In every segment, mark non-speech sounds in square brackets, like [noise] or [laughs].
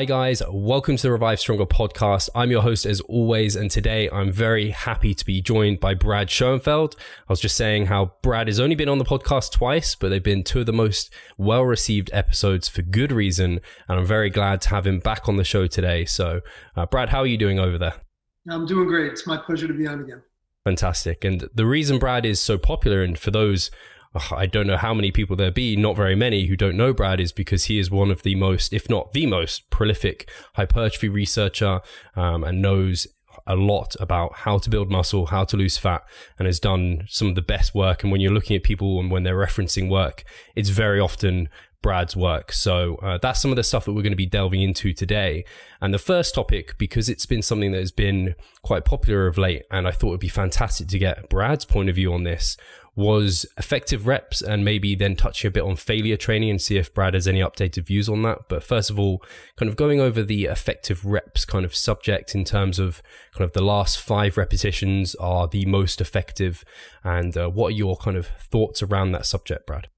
Hi, guys. Welcome to the Revive Stronger podcast. I'm your host, as always, and today I'm very happy to be joined by Brad Schoenfeld. I was just saying how Brad has only been on the podcast twice, but they've been two of the most well received episodes for good reason. And I'm very glad to have him back on the show today. So, uh, Brad, how are you doing over there? I'm doing great. It's my pleasure to be on again. Fantastic. And the reason Brad is so popular, and for those I don't know how many people there be, not very many, who don't know Brad is because he is one of the most, if not the most, prolific hypertrophy researcher um, and knows a lot about how to build muscle, how to lose fat, and has done some of the best work. And when you're looking at people and when they're referencing work, it's very often Brad's work. So uh, that's some of the stuff that we're going to be delving into today. And the first topic, because it's been something that has been quite popular of late, and I thought it would be fantastic to get Brad's point of view on this, was effective reps and maybe then touching a bit on failure training and see if Brad has any updated views on that. But first of all, kind of going over the effective reps kind of subject in terms of kind of the last five repetitions are the most effective. And uh, what are your kind of thoughts around that subject, Brad?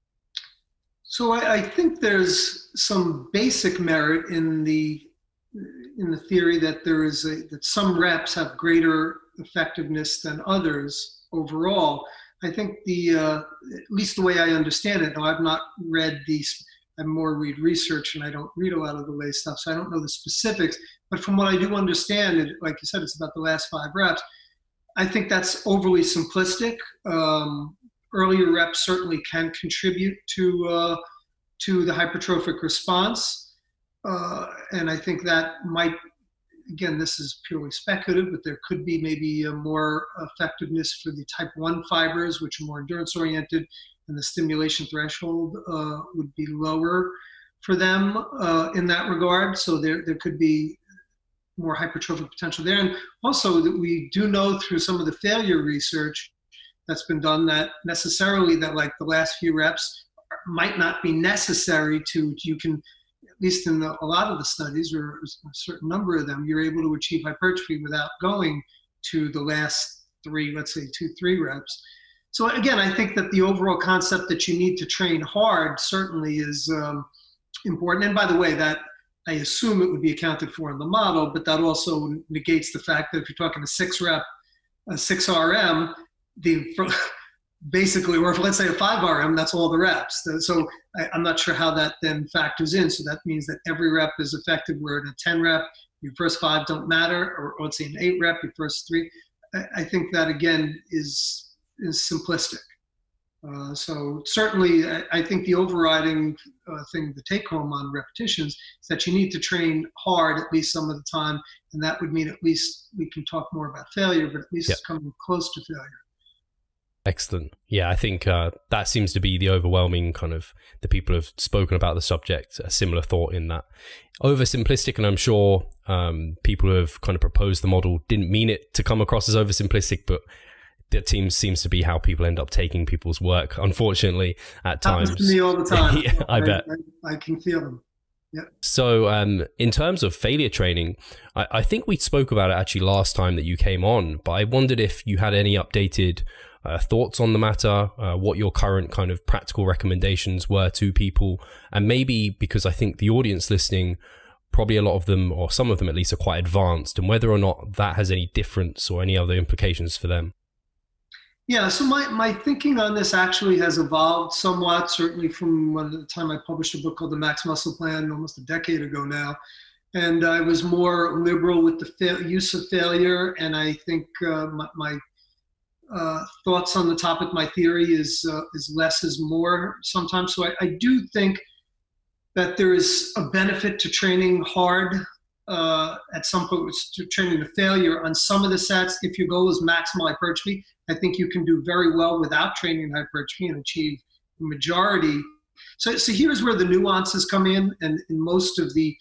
So I, I think there's some basic merit in the in the theory that there is a, that some reps have greater effectiveness than others overall. I think the uh, at least the way I understand it. Now I've not read these. I more read research and I don't read a lot of the lay stuff, so I don't know the specifics. But from what I do understand, it, like you said, it's about the last five reps. I think that's overly simplistic. Um, earlier reps certainly can contribute to uh, to the hypertrophic response, uh, and I think that might again, this is purely speculative, but there could be maybe more effectiveness for the type 1 fibers, which are more endurance oriented, and the stimulation threshold uh, would be lower for them uh, in that regard. So there, there could be more hypertrophic potential there. And also, that we do know through some of the failure research that's been done that necessarily that like the last few reps might not be necessary to you can least in the, a lot of the studies, or a certain number of them, you're able to achieve hypertrophy without going to the last three, let's say two, three reps. So again, I think that the overall concept that you need to train hard certainly is um, important. And by the way, that I assume it would be accounted for in the model, but that also negates the fact that if you're talking a six rep, a six RM, the [laughs] basically, or if let's say a five RM, that's all the reps. So I, am not sure how that then factors in. So that means that every rep is effective. Where in a 10 rep, your first five don't matter, or, or let's say an eight rep, your first three. I, I think that again is is simplistic. Uh, so certainly, I, I, think the overriding uh, thing, the take home on repetitions, is that you need to train hard at least some of the time, and that would mean at least we can talk more about failure, but at least yep. coming close to failure. Excellent. Yeah, I think uh, that seems to be the overwhelming kind of the people have spoken about the subject. A similar thought in that oversimplistic, and I'm sure um, people who have kind of proposed the model didn't mean it to come across as oversimplistic, but that seems seems to be how people end up taking people's work. Unfortunately, at times. Happens to me all the time. [laughs] yeah, I, I bet. I, I, can feel them. Yep. So, um, in terms of failure training, I, I think we spoke about it actually last time that you came on, but I wondered if you had any updated uh, thoughts on the matter, uh, what your current kind of practical recommendations were to people, and maybe because I think the audience listening, probably a lot of them, or some of them at least, are quite advanced, and whether or not that has any difference or any other implications for them. Yeah, so my, my thinking on this actually has evolved somewhat, certainly from the time I published a book called The Max Muscle Plan almost a decade ago now. And I was more liberal with the use of failure, and I think uh, my, my uh, thoughts on the topic. My theory is uh, is less is more sometimes. So I, I, do think that there is a benefit to training hard uh, at some point, to training to failure on some of the sets. If your goal is maximal hypertrophy, I think you can do very well without training hypertrophy and achieve the majority. So, so here's where the nuances come in, and in most of the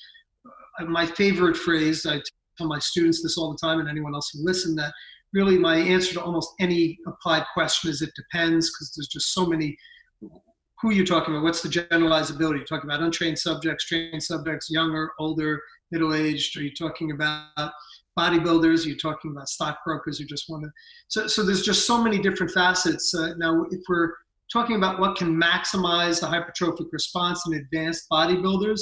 uh, my favorite phrase I tell my students this all the time, and anyone else who listen that really my answer to almost any applied question is it depends because there's just so many who are you're talking about? What's the generalizability? You're talking about untrained subjects trained subjects younger older middle-aged are you talking about bodybuilders? Are you're talking about stockbrokers who just want to so, so there's just so many different facets. Uh, now if we're talking about what can maximize the hypertrophic response in advanced bodybuilders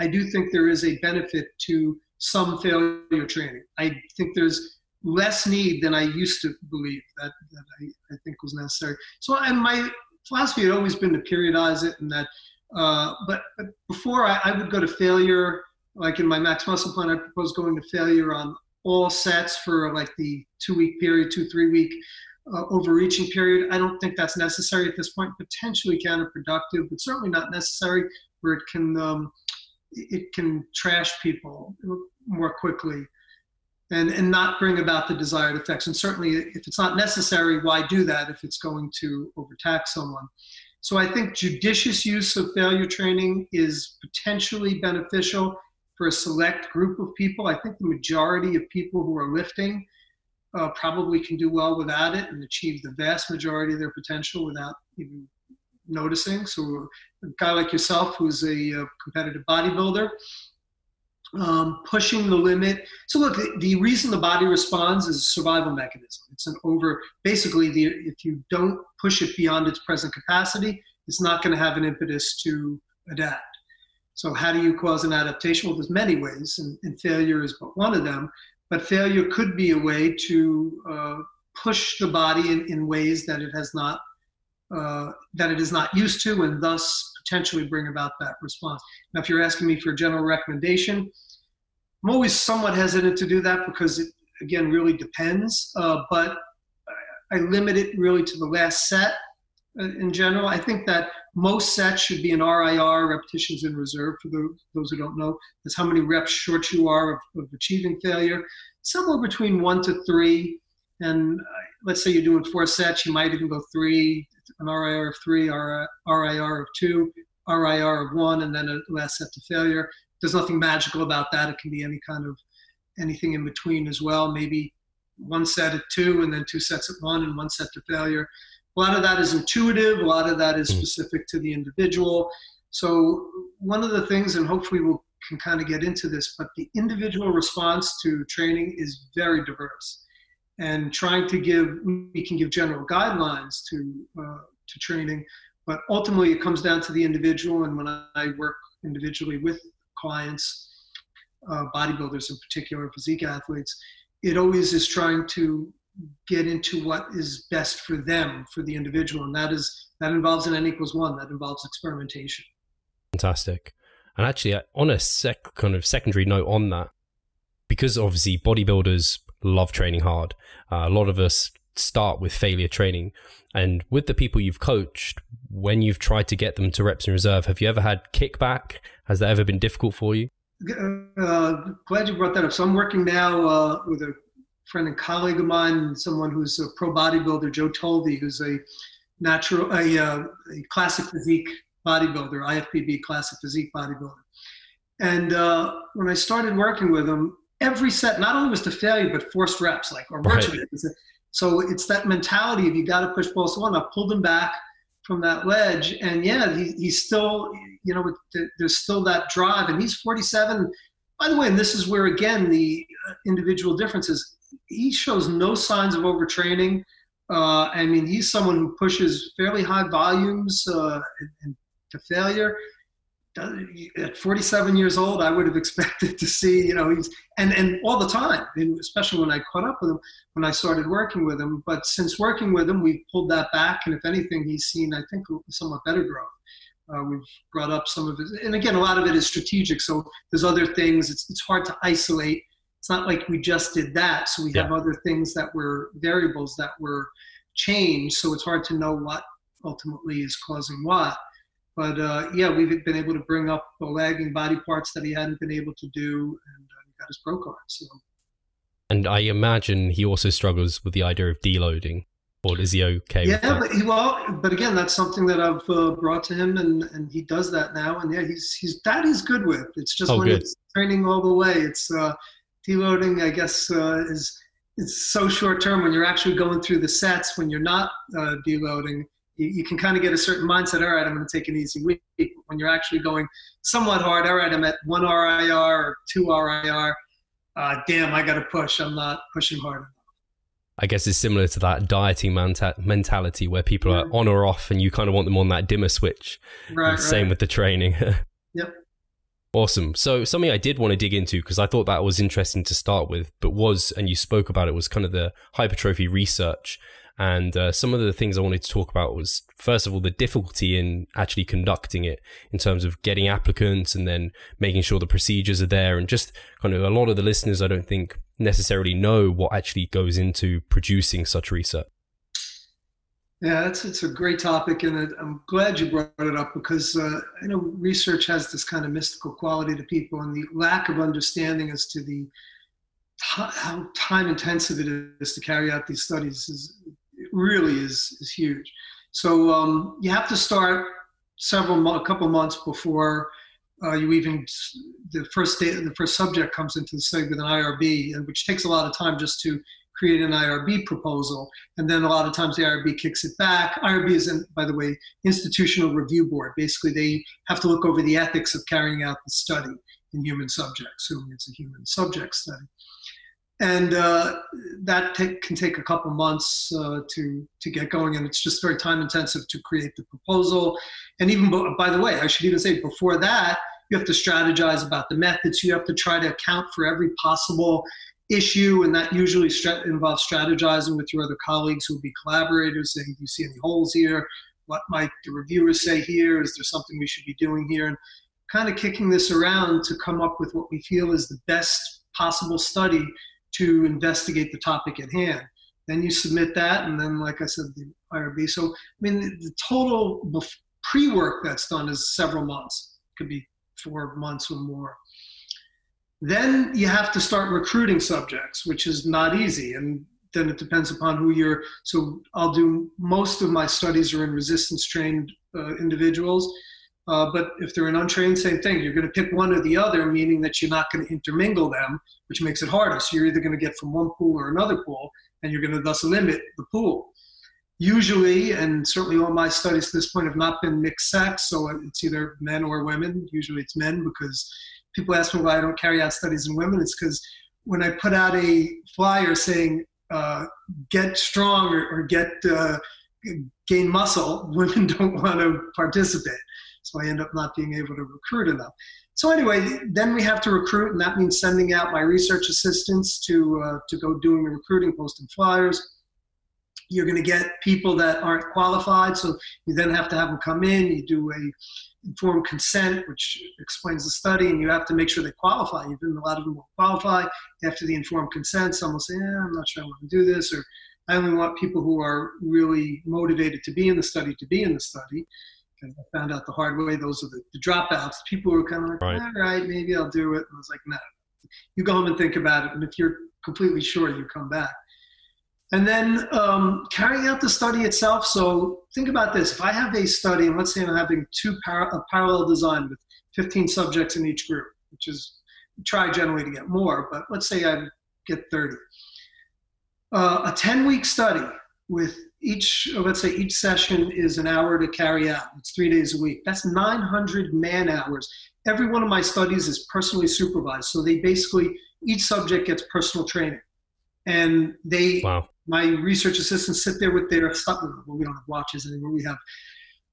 I do think there is a benefit to some failure training. I think there's less need than I used to believe that, that I, I think was necessary. So, and my philosophy had always been to periodize it, and that. Uh, but, but, before I, I, would go to failure, like in my max muscle plan, I proposed going to failure on all sets for like the two week period, two three week uh, overreaching period. I don't think that's necessary at this point. Potentially counterproductive, but certainly not necessary where it can um, it can trash people more quickly and and not bring about the desired effects. And certainly, if it's not necessary, why do that if it's going to overtax someone? So I think judicious use of failure training is potentially beneficial for a select group of people. I think the majority of people who are lifting uh, probably can do well without it and achieve the vast majority of their potential without even noticing. So, a guy like yourself, who's a, a uh, competitive bodybuilder, um, pushing the limit. So, look, the, the, reason the body responds is a survival mechanism. It's an over, basically, the, if you don't push it beyond its present capacity, it's not going to have an impetus to adapt. So, how do you cause an adaptation? Well, there's many ways, and, and failure is but one of them. But failure could be a way to uh, push the body in, in, ways that it has not uh, that it is not used to, and thus potentially bring about that response. Now, if you're asking me for a general recommendation, I'm always somewhat hesitant to do that because it again really depends. Uh, but I limit it really to the last set uh, in general. I think that most sets should be an RIR, repetitions in reserve, for the, those who don't know. That's how many reps short you are of, of achieving failure. Somewhere between one to three. And let's say you're doing four sets, you might even go three, an RIR of three, RIR of two, RIR of one, and then a last set to failure. There's nothing magical about that. It can be any kind of anything in between as well. Maybe one set at two, and then two sets at one, and one set to failure a lot of that is intuitive, a lot of that is hmm. specific to the individual. So one of the things, and hopefully we will can kind of get into this, but the individual response to training is very diverse. And trying to give, we can give general guidelines to uh, to training, but ultimately it comes down to the individual. And when I work individually with clients, uh, bodybuilders in particular, physique athletes, it always is trying to get into what is best for them, for the individual, and that is that involves an n equals one. That involves experimentation. Fantastic. And actually, uh, on a sec kind of secondary note on that, because obviously bodybuilders love training hard. Uh, a lot of us start with failure training. And with the people you've coached, when you've tried to get them to reps in reserve, have you ever had kickback? Has that ever been difficult for you? Uh, glad you brought that up. So I'm working now uh, with a friend and colleague of mine, someone who's a pro bodybuilder, Joe Tolvey, who's a natural, a, uh, a classic physique bodybuilder, IFBB classic physique bodybuilder. And uh, when I started working with him, every set not only was to failure, but forced reps, like or virtually. Right. So it's that mentality of you got to push both. one. I pulled him back from that ledge, and yeah, he, he's still, you know, there's still that drive, and he's 47. By the way, and this is where again the uh, individual differences he shows no signs of overtraining. Uh, I mean, he's someone who pushes fairly high volumes uh, and, and to failure. At 47 years old, I would have expected to see, you know, he's and and all the time, and especially when I caught up with him when I started working with him. But since working with him, we've pulled that back, and if anything, he's seen, I think, somewhat better growth. Uh, we've brought up some of it, and again, a lot of it is strategic. So there's other things. It's it's hard to isolate it's not like we just did that. So we yeah. have other things that were variables that were changed. So it's hard to know what ultimately is causing what. But uh, yeah, we've been able to bring up the lagging body parts that he hadn't been able to do, and uh, got his pro card. So. And I imagine he also struggles with the idea of deloading. Or is he okay? Yeah, but he, well, but again, that's something that I've uh, brought to him, and, and he does that now. And yeah, he's he's that he's good with. It's just oh, when good. it's training all the way. It's uh, deloading, I guess, uh, is it's so short term when you're actually going through the sets. When you're not uh, deloading, you, you can kind of get a certain mindset. All right, I'm going to take an easy week. When you're actually going somewhat hard, all right, I'm at one RIR or two RIR. Uh, damn, I got to push. I'm not pushing hard enough. I guess it's similar to that dieting mentality where people are on or off, and you kind of want them on that dimmer switch. Right. Same right. with the training. [laughs] yep. Awesome. So something I did want to dig into because I thought that was interesting to start with, but was and you spoke about it was kind of the hypertrophy research. And uh, some of the things I wanted to talk about was first of all the difficulty in actually conducting it in terms of getting applicants and then making sure the procedures are there and just kind of a lot of the listeners I don't think necessarily know what actually goes into producing such research. Yeah, it's it's a great topic, and I'm glad you brought it up because uh, I know research has this kind of mystical quality to people, and the lack of understanding as to the how time intensive it is to carry out these studies is really is is huge. So um, you have to start several a couple months before uh, you even the first day the first subject comes into the study with an IRB, and which takes a lot of time just to create an IRB proposal. And then a lot of times the IRB kicks it back. IRB is, in, by the way, institutional review board. Basically, they have to look over the ethics of carrying out the study in human subjects, assuming it's a human subject study. And uh, that take, can take a couple months uh, to to get going, and it's just very time intensive to create the proposal. And even by the way, I should even say before that, you have to strategize about the methods. You have to try to account for every possible issue, and that usually involves strategizing with your other colleagues who will be collaborators, saying, "Do you see any holes here? What might the reviewers say here? Is there something we should be doing here?" And kind of kicking this around to come up with what we feel is the best possible study to investigate the topic at hand. Then you submit that, and then, like I said, the IRB. So, I mean, the total pre-work that's done is several months. It could be four months or more. Then you have to start recruiting subjects, which is not easy. And then it depends upon who you're. So I'll do most of my studies are in resistance trained uh, individuals. Uh, but if they're an untrained, same thing. You're going to pick one or the other, meaning that you're not going to intermingle them, which makes it harder. So you're either going to get from one pool or another pool, and you're going to thus limit the pool. Usually, and certainly all my studies to this point have not been mixed sex, so it's either men or women. Usually it's men because people ask me why I don't carry out studies in women. It's because when I put out a flyer saying uh, "get strong" or, or get uh, gain muscle, [laughs] women don't want to participate. So I end up not being able to recruit enough. So anyway, then we have to recruit, and that means sending out my research assistants to uh, to go doing the recruiting, posting flyers. You're going to get people that aren't qualified, so you then have to have them come in. You do a informed consent, which explains the study, and you have to make sure they qualify. Even a lot of them will qualify after the informed consent. Some will say, "Yeah, I'm not sure I want to do this," or "I only want people who are really motivated to be in the study to be in the study." And I found out the hard way. Those are the, the dropouts. People were kind of like, right. "All right, maybe I'll do it." And I was like, "No." You go home and think about it, and if you're completely sure, you come back. And then um, carrying out the study itself. So think about this. If I have a study, and let's say I'm having two par- a parallel design with 15 subjects in each group, which is try generally to get more, but let's say I get 30. Uh, a 10 week study with each, let's say each session is an hour to carry out. It's three days a week. That's 900 man hours. Every one of my studies is personally supervised. So they basically, each subject gets personal training. And they wow my research assistants sit there with their stuff. Well, we don't have watches anymore. We have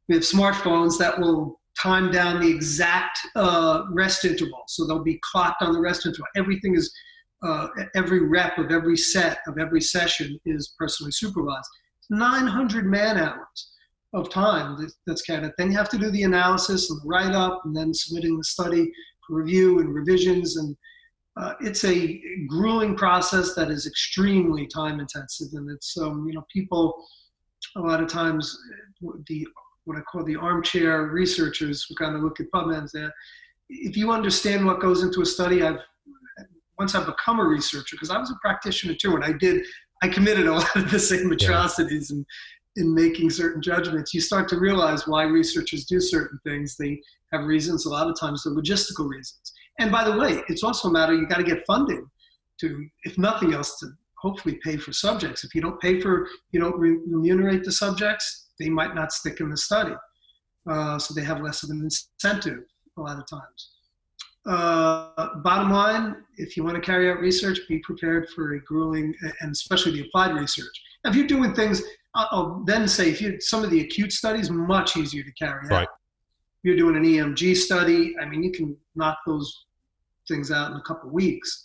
we have smartphones that will time down the exact uh, rest interval. So they'll be clocked on the rest interval. Everything is uh, every rep of every set of every session is personally supervised. 900 man hours of time that's counted. Then you have to do the analysis and the write up, and then submitting the study for review and revisions and uh, it's a grueling process that is extremely time intensive, and it's um, you know people a lot of times the what I call the armchair researchers who kind of look at PubMed and say, if you understand what goes into a study, I've once I've become a researcher because I was a practitioner too, and I did I committed a lot of the same atrocities yeah. in in making certain judgments. You start to realize why researchers do certain things. They have reasons. A lot of times, they're logistical reasons and by the way, it's also a matter you got to get funding to, if nothing else, to hopefully pay for subjects. If you don't pay for, you don't re- remunerate the subjects, they might not stick in the study. Uh, so they have less of an incentive a lot of times. Uh, bottom line, if you want to carry out research, be prepared for a grueling, and especially the applied research. Now, if you're doing things, I'll then say if you some of the acute studies, much easier to carry out. you're doing an EMG study, I mean, you can knock those things out in a couple of weeks,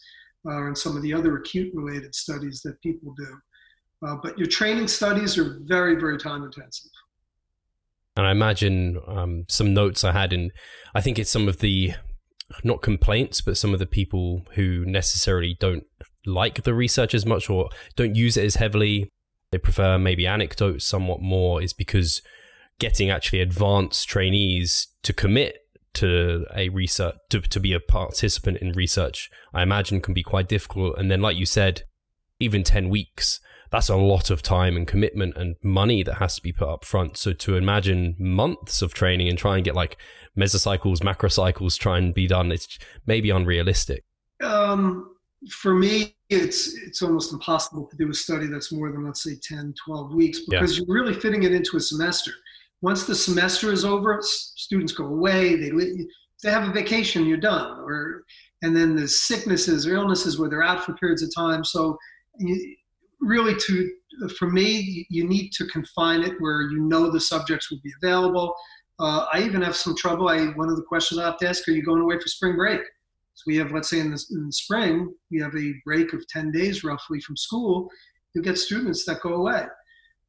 uh, in some of the other acute related studies that people do. Uh, but your training studies are very, very time intensive. And I imagine um, some notes I had in, I think it's some of the, not complaints, but some of the people who necessarily don't like the research as much or don't use it as heavily. They prefer maybe anecdotes somewhat more, is because getting actually advanced trainees to commit to a research to, to be a participant in research i imagine can be quite difficult and then like you said even 10 weeks that's a lot of time and commitment and money that has to be put up front. So to imagine months of training and try and get like mesocycles, macrocycles try and be done, it's maybe unrealistic. Um, for me, it's it's almost impossible to do a study that's more than let's say 10, 12 weeks because yeah. you're really fitting it into a semester. Once the semester is over, students go away. They they have a vacation. You're done. Or and then the sicknesses or illnesses where they're out for periods of time. So you, really to for me you need to confine it where you know the subjects will be available. Uh, i even have some trouble i one of the questions i have to ask are you going away for spring break? So we have let's say in the, in the spring we have a break of 10 days roughly from school you get students that go away.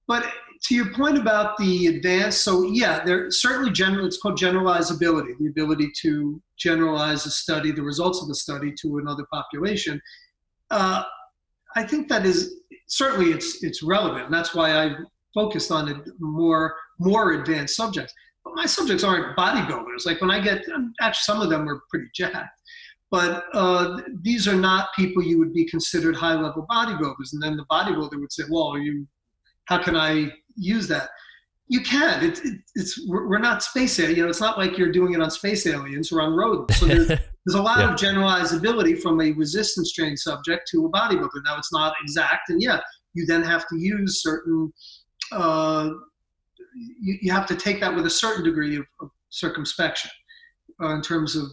But to your point about the advanced so yeah there certainly general it's called generalizability the ability to generalize a study the results of the study to another population. Uh, i think that is certainly it's it's relevant. And that's why I focused on it more more advanced subjects. But my subjects aren't bodybuilders. Like when I get actually some of them are pretty jacked. But uh, these are not people you would be considered high level bodybuilders. And then the bodybuilder would say, "Well, you, how can I use that?" You can. It, it, it's we're not space alien. You know, it's not like you're doing it on space aliens or on rodents. So there's, [laughs] there's a lot yeah. of generalizability from a resistance trained subject to a bodybuilder. Now it's not exact, and yeah, you then have to use certain. Uh, you, you have to take that with a certain degree of, of circumspection uh, in terms of,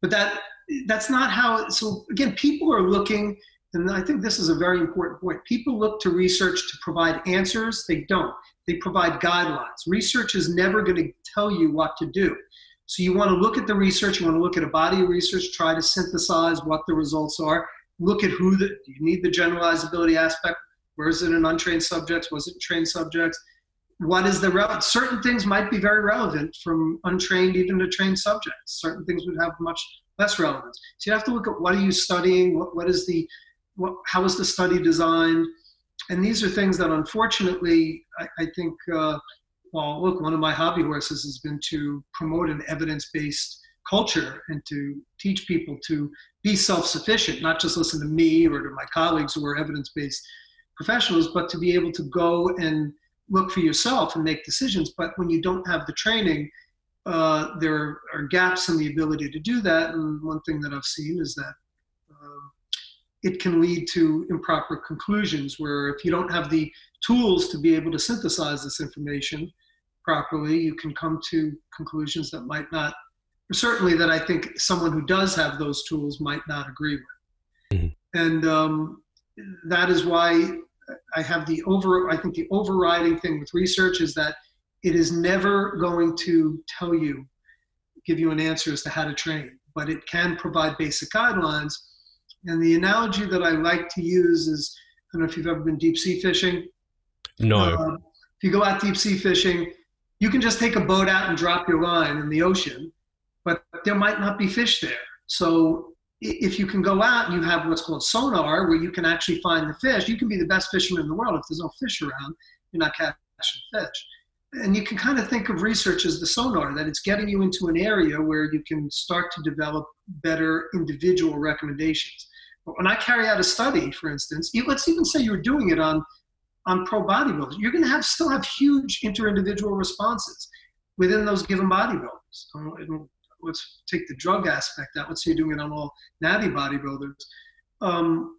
but that that's not how. So again, people are looking, and I think this is a very important point. People look to research to provide answers. They don't they provide guidelines. Research is never going to tell you what to do. So you want to look at the research, you want to look at a body of research, try to synthesize what the results are, look at who the, you need the generalizability aspect. Where is it in untrained subjects? Was it trained subjects? What is the relevant? Certain things might be very relevant from untrained even to trained subjects. Certain things would have much less relevance. So you have to look at what are you studying? What, what is the, what, how is the study designed? and these are things that unfortunately I, I think uh, well look one of my hobby horses has been to promote an evidence-based culture and to teach people to be self-sufficient not just listen to me or to my colleagues who are evidence-based professionals but to be able to go and look for yourself and make decisions. But when you don't have the training uh, there are gaps in the ability to do that. And one thing that i've seen is that it can lead to improper conclusions where if you don't have the tools to be able to synthesize this information properly, you can come to conclusions that might not, certainly that I think someone who does have those tools might not agree with. Mm-hmm. And um, that is why I have the over, I think the overriding thing with research is that it is never going to tell you, give you an answer as to how to train, but it can provide basic guidelines and the analogy that I like to use is I don't know if you've ever been deep sea fishing. No. Uh, if you go out deep sea fishing, you can just take a boat out and drop your line in the ocean, but there might not be fish there. So if you can go out and you have what's called sonar, where you can actually find the fish, you can be the best fisherman in the world. If there's no fish around, you're not catching fish. And you can kind of think of research as the sonar, that it's getting you into an area where you can start to develop better individual recommendations. When I carry out a study, for instance, let's even say you're doing it on on pro bodybuilders, you're going to have still have huge inter-individual responses within those given bodybuilders. Let's take the drug aspect out. Let's say you're doing it on all natty bodybuilders. Um,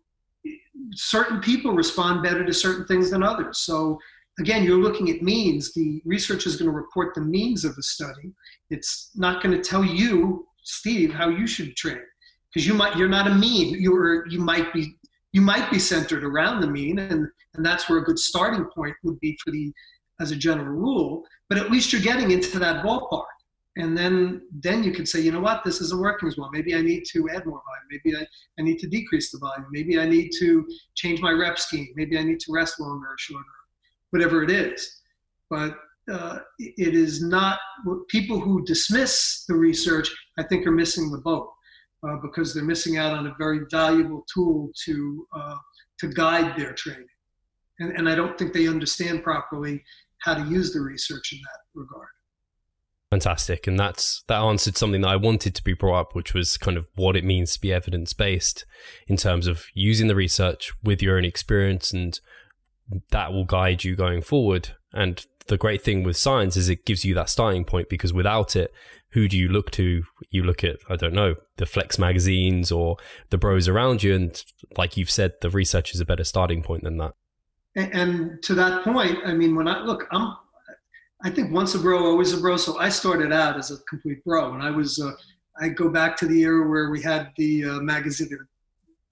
certain people respond better to certain things than others. So again, you're looking at means. The research is going to report the means of a study. It's not going to tell you, Steve, how you should train because you might you're not a mean you're you might be you might be centered around the mean and and that's where a good starting point would be for the as a general rule but at least you're getting into that ballpark. And then then you can say you know what? This isn't working as well. Maybe i need to add more volume. Maybe I, I need to decrease the volume. Maybe i need to change my rep scheme. Maybe i need to rest longer or shorter whatever it is. But uh, it is not people who dismiss the research i think are missing the boat uh, because they're missing out on a very valuable tool to uh, to guide their training and, and i don't think they understand properly how to use the research in that regard Fantastic. And that's that answered something that I wanted to be brought up, which was kind of what it means to be evidence based in terms of using the research with your own experience and that will guide you going forward. And the great thing with science is it gives you that starting point because without it, who do you look to? You look at, I don't know, the Flex magazines or the bros around you. And like you've said, the research is a better starting point than that. And to that point, I mean, when I look, I'm I think once a bro, always a bro. So I started out as a complete bro, and I was. Uh, I go back to the era where we had the uh, magazine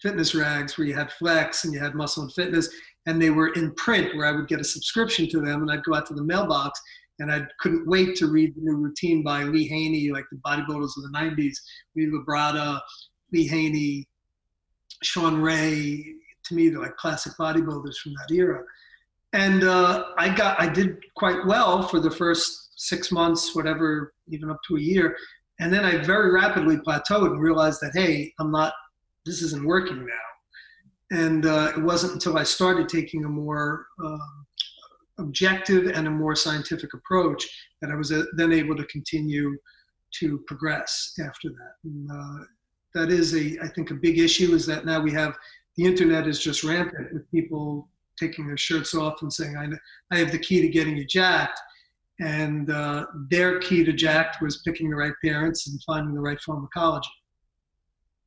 fitness rags, where you had Flex and you had Muscle and Fitness, and they were in print, where I would get a subscription to them, and I'd go out to the mailbox, and I couldn't wait to read the new routine by Lee Haney, like the bodybuilders of the '90s, Lee Labrada, Lee Haney, Shawn Ray. To me, they're like classic bodybuilders from that era and uh, I got I did quite well for the first six months, whatever, even up to a year, and then I very rapidly plateaued and realized that hey, I'm not. This isn't working now, and uh, it wasn't until I started taking a more um, objective and a more scientific approach that I was uh, then able to continue to progress after that. And, uh, that is a I think a big issue is that now we have the internet is just rampant with people taking their shirts off and saying, I, I have the key to getting you jacked. And uh, their key to jacked was picking the right parents and finding the right pharmacology.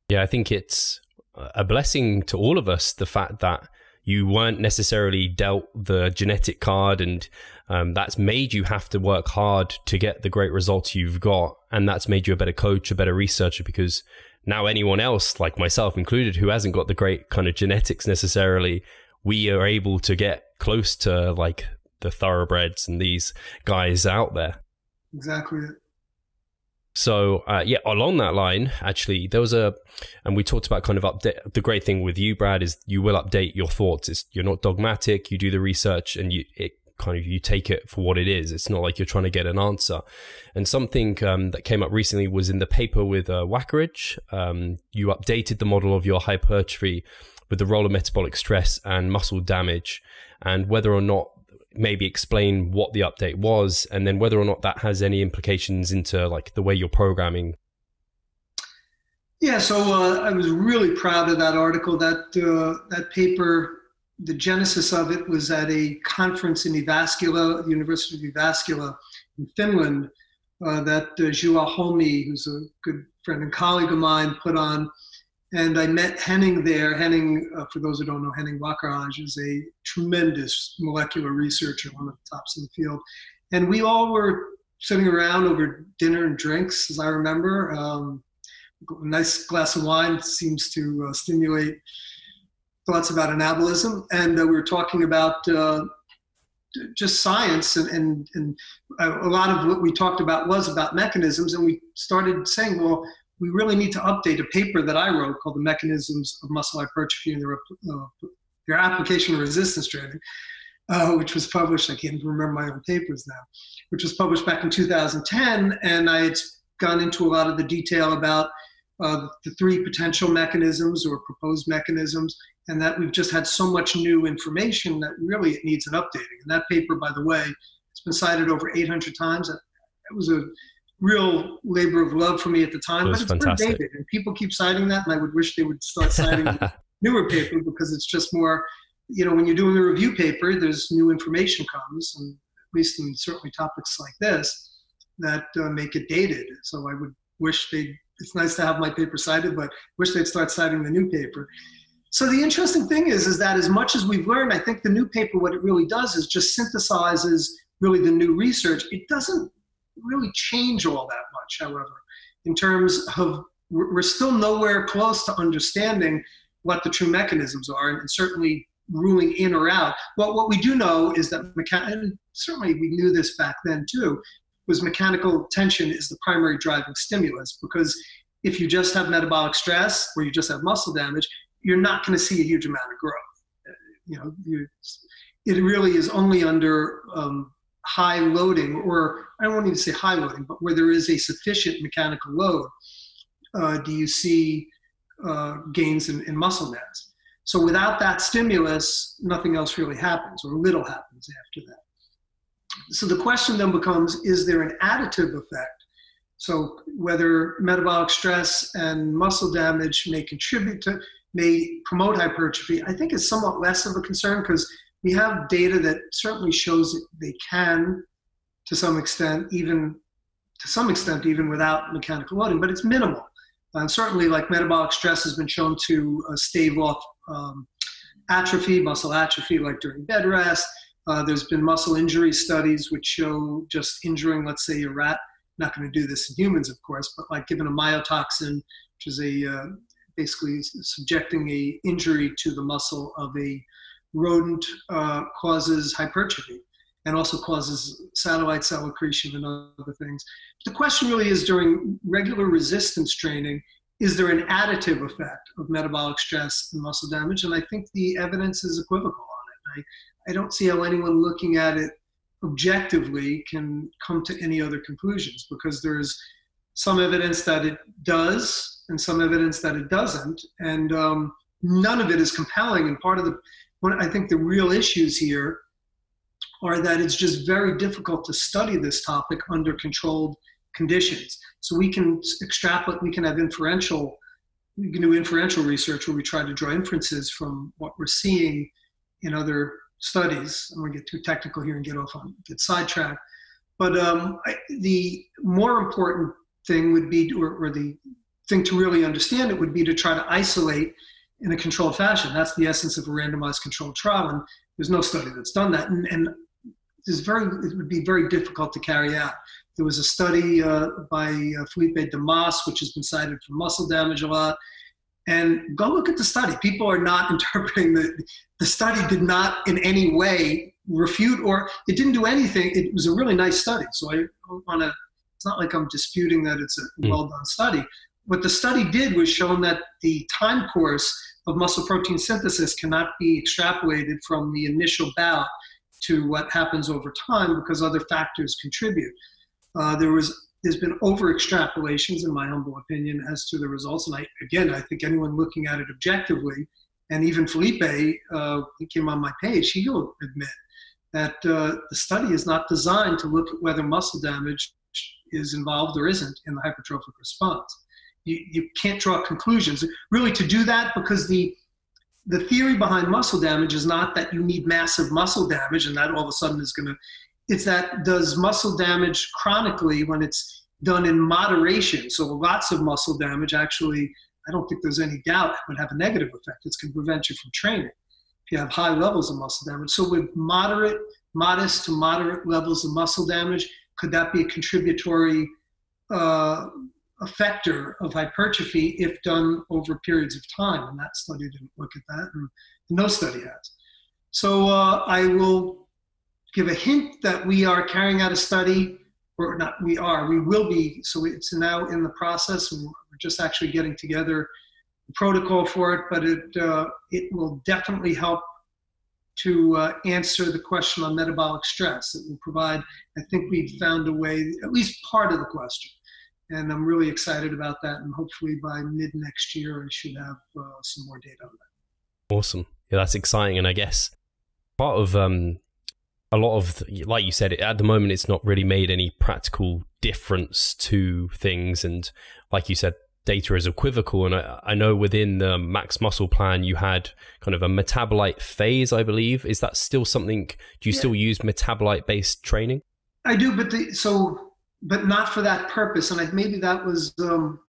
Yeah, I think it's a blessing to all of us the fact that you weren't necessarily dealt the genetic card and um, that's made you have to work hard to get the great results you've got and that's made you a better coach a better researcher because now anyone else like myself included who hasn't got the great kind of genetics necessarily we are able to get close to like the thoroughbreds and these guys out there. Exactly. So uh, yeah, along that line, actually, there was a, and we talked about kind of update. The great thing with you, Brad, is you will update your thoughts. It's, you're not dogmatic. You do the research, and you it kind of you take it for what it is. It's not like you're trying to get an answer. And something um, that came up recently was in the paper with uh, Wackerhage. Um, you updated the model of your hypertrophy with the role of metabolic stress and muscle damage, and whether or not maybe explain what the update was, and then whether or not that has any implications into like the way you're programming. Yeah, so uh, I was really proud of that article. That uh, that paper, the genesis of it was at a conference in Jyväskylä, University of Jyväskylä in Finland, uh, that uh, Juha Hulmi, who's a good friend and colleague of mine, put on and I met Henning there. Henning, uh, for those who don't know, Henning Wackerhage is a tremendous molecular researcher, one of the tops in the field. And we all were sitting around over dinner and drinks, as I remember. Um, a nice glass of wine seems to uh, stimulate thoughts about anabolism. And uh, we were talking about uh, just science and, and, and a lot of what we talked about was about mechanisms and we started saying well we really need to update a paper that I wrote called The Mechanisms of Muscle Hypertrophy and Their, uh, Application of Resistance Training, uh, which was published, I can't even remember my own papers now, which was published back in 2010. And I had gone into a lot of the detail about uh, the three potential mechanisms or proposed mechanisms, and that we've just had so much new information that really it needs an updating. And that paper, by the way, it's been cited over 800 times. It was a real labor of love for me at the time. But it's fantastic. dated, and people keep citing that, and I would wish they would start citing [laughs] newer paper because it's just more. You know, when you're doing a review paper, there's new information comes, and at least in certainly topics like this, that uh, make it dated. So I would wish they. It's nice to have my paper cited, but wish they'd start citing the new paper. So the interesting thing is, is that as much as we've learned, I think the new paper, what it really does is just synthesizes really the new research. It doesn't really change all that much, however, in terms of we're still nowhere close to understanding what the true mechanisms are, and, certainly ruling in or out. Well, what we do know is that, and certainly we knew this back then too, was mechanical tension is the primary driving stimulus because if you just have metabolic stress or you just have muscle damage, you're not going to see a huge amount of growth. You know, you, it really is only under um, high loading, or I don't even say high loading, but where there is a sufficient mechanical load, uh, do you see uh, gains in, in muscle mass. So without that stimulus, nothing else really happens, or little happens after that. So the question then becomes is there an additive effect? So whether metabolic stress and muscle damage may contribute to, may promote hypertrophy, I think is somewhat less of a concern because we have data that certainly shows that they can, to some extent, even to some extent, even without mechanical loading, but it's minimal. And certainly, like metabolic stress has been shown to uh, stave off um, atrophy, muscle atrophy, like during bed rest. Uh, there's been muscle injury studies which show just injuring, let's say, a rat. Not going to do this in humans, of course, but like given a myotoxin, which is a uh, basically subjecting a injury to the muscle of a rodent, uh, causes hypertrophy and also causes satellite cell accretion and other things. The question really is during regular resistance training, is there an additive effect of metabolic stress and muscle damage? And I think the evidence is equivocal on it. I, I don't see how anyone looking at it objectively can come to any other conclusions because there's some evidence that it does and some evidence that it doesn't. And um, none of it is compelling. And part of the, I think the real issues here are that it's just very difficult to study this topic under controlled conditions. So we can extrapolate, we can have inferential, we can do inferential research where we try to draw inferences from what we're seeing in other studies. I'm going to get too technical here and get off on get sidetracked. But um, I, the more important thing would be, or, or the thing to really understand it would be to try to isolate in a controlled fashion. That's the essence of a randomized controlled trial, and there's no study that's done that. And, and is very it would be very difficult to carry out. There was a study uh, by uh, Felipe Damas, which has been cited for muscle damage a lot. And go look at the study. People are not [laughs] interpreting the the study did not in any way refute or it didn't do anything. It was a really nice study. So I don't want to. It's not like I'm disputing that it's a hmm. well done study. What the study did was shown that the time course of muscle protein synthesis cannot be extrapolated from the initial bout to what happens over time because other factors contribute. Uh, there was there's been over extrapolations, in my humble opinion, as to the results. And I, again, I think anyone looking at it objectively, and even Felipe, uh, he came on my page, he'll admit that uh, the study is not designed to look at whether muscle damage is involved or isn't in the hypertrophic response. You, you can't draw conclusions. Really, to do that, because the the theory behind muscle damage is not that you need massive muscle damage and that all of a sudden is going to it's that does muscle damage chronically when it's done in moderation. So lots of muscle damage actually i don't think there's any doubt would have a negative effect. It's going to prevent you from training if you have high levels of muscle damage. So with moderate modest to moderate levels of muscle damage could that be a contributory uh, a factor of hypertrophy if done over periods of time. And that study didn't look at that, and no study has. So uh, I will give a hint that we are carrying out a study, or not we are, we will be, so it's now in the process, and we're just actually getting together the protocol for it, but it, uh, it will definitely help to uh, answer the question on metabolic stress. It will provide, I think we've found a way, at least part of the question and I'm really excited about that. And hopefully by mid next year, I should have uh, some more data on that. Awesome. Yeah, that's exciting. And I guess part of um, a lot of, like you said, at the moment, it's not really made any practical difference to things. And like you said, data is equivocal. And I, I know within the Max Muscle plan, you had kind of a metabolite phase, I believe. Is that still something? Do you yeah. still use metabolite based training? I do, but the, so but not for that purpose. And I, maybe that was, um,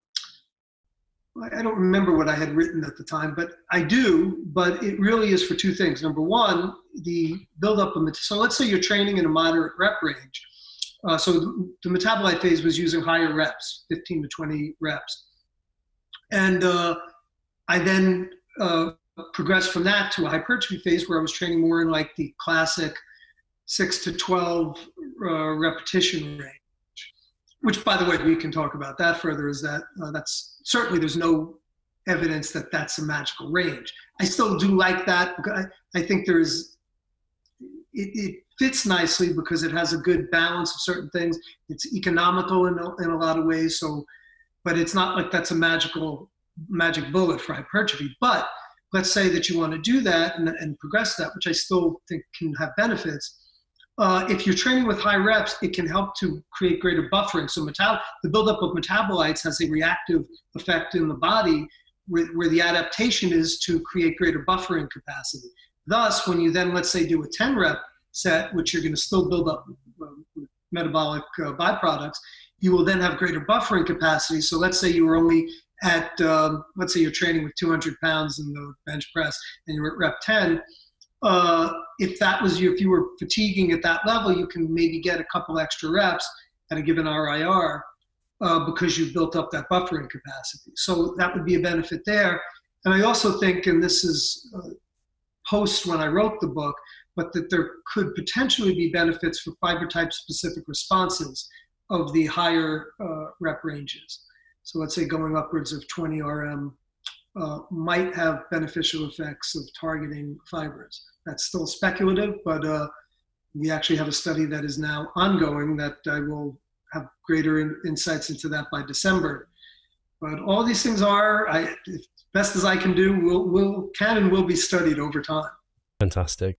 I don't remember what I had written at the time, but I do. But it really is for two things. Number one, the buildup of so let's say you're training in a moderate rep range. Uh, so the, the, metabolite phase was using higher reps, 15 to 20 reps, and uh, I then uh, progressed from that to a hypertrophy phase where I was training more in like the classic six to 12 uh, repetition range. Which by the way, we can talk about that further, is that uh, that's certainly there's no evidence that that's a magical range. I still do like that. I, I think there's, it, it, fits nicely because it has a good balance of certain things. It's economical in a, in a lot of ways. So, but it's not like that's a magical magic bullet for hypertrophy. But let's say that you want to do that and, and progress that, which I still think can have benefits. Uh, if you're training with high reps, it can help to create greater buffering. So metal- the buildup of metabolites has a reactive effect in the body where, where the adaptation is to create greater buffering capacity. Thus, when you then, let's say, do a 10 rep set, which you're going to still build up uh, metabolic uh, byproducts, you will then have greater buffering capacity. So let's say you were only at, um, let's say you're training with 200 pounds in the bench press and you're at rep 10. Uh, if that was you, if you were fatiguing at that level, you can maybe get a couple extra reps at a given RIR uh, because you've built up that buffering capacity. So that would be a benefit there. And I also think, and this is uh, post when I wrote the book, but that there could potentially be benefits for fiber type specific responses of the higher uh, rep ranges. So let's say going upwards of 20 RM uh, might have beneficial effects of targeting fibers. That's still speculative, but uh, we actually have a study that is now ongoing that I will have greater in, insights into that by December. But all these things are, I, best as I can do, will will can and will be studied over time. Fantastic.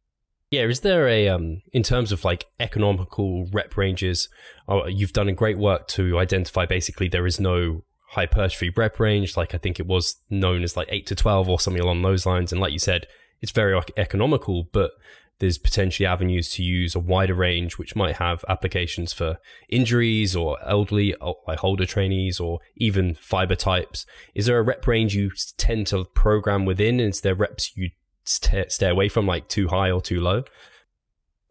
Yeah, is there a um in terms of like economical rep ranges? Uh, you've done a great work to identify. Basically, there is no hypertrophy rep range, like I think it was known as like eight to twelve or something along those lines. And like you said, it's very economical, but there's potentially avenues to use a wider range, which might have applications for injuries or elderly, like older trainees, or even fiber types. Is there a rep range you tend to program within? Is there reps you st- stay away from, like too high or too low?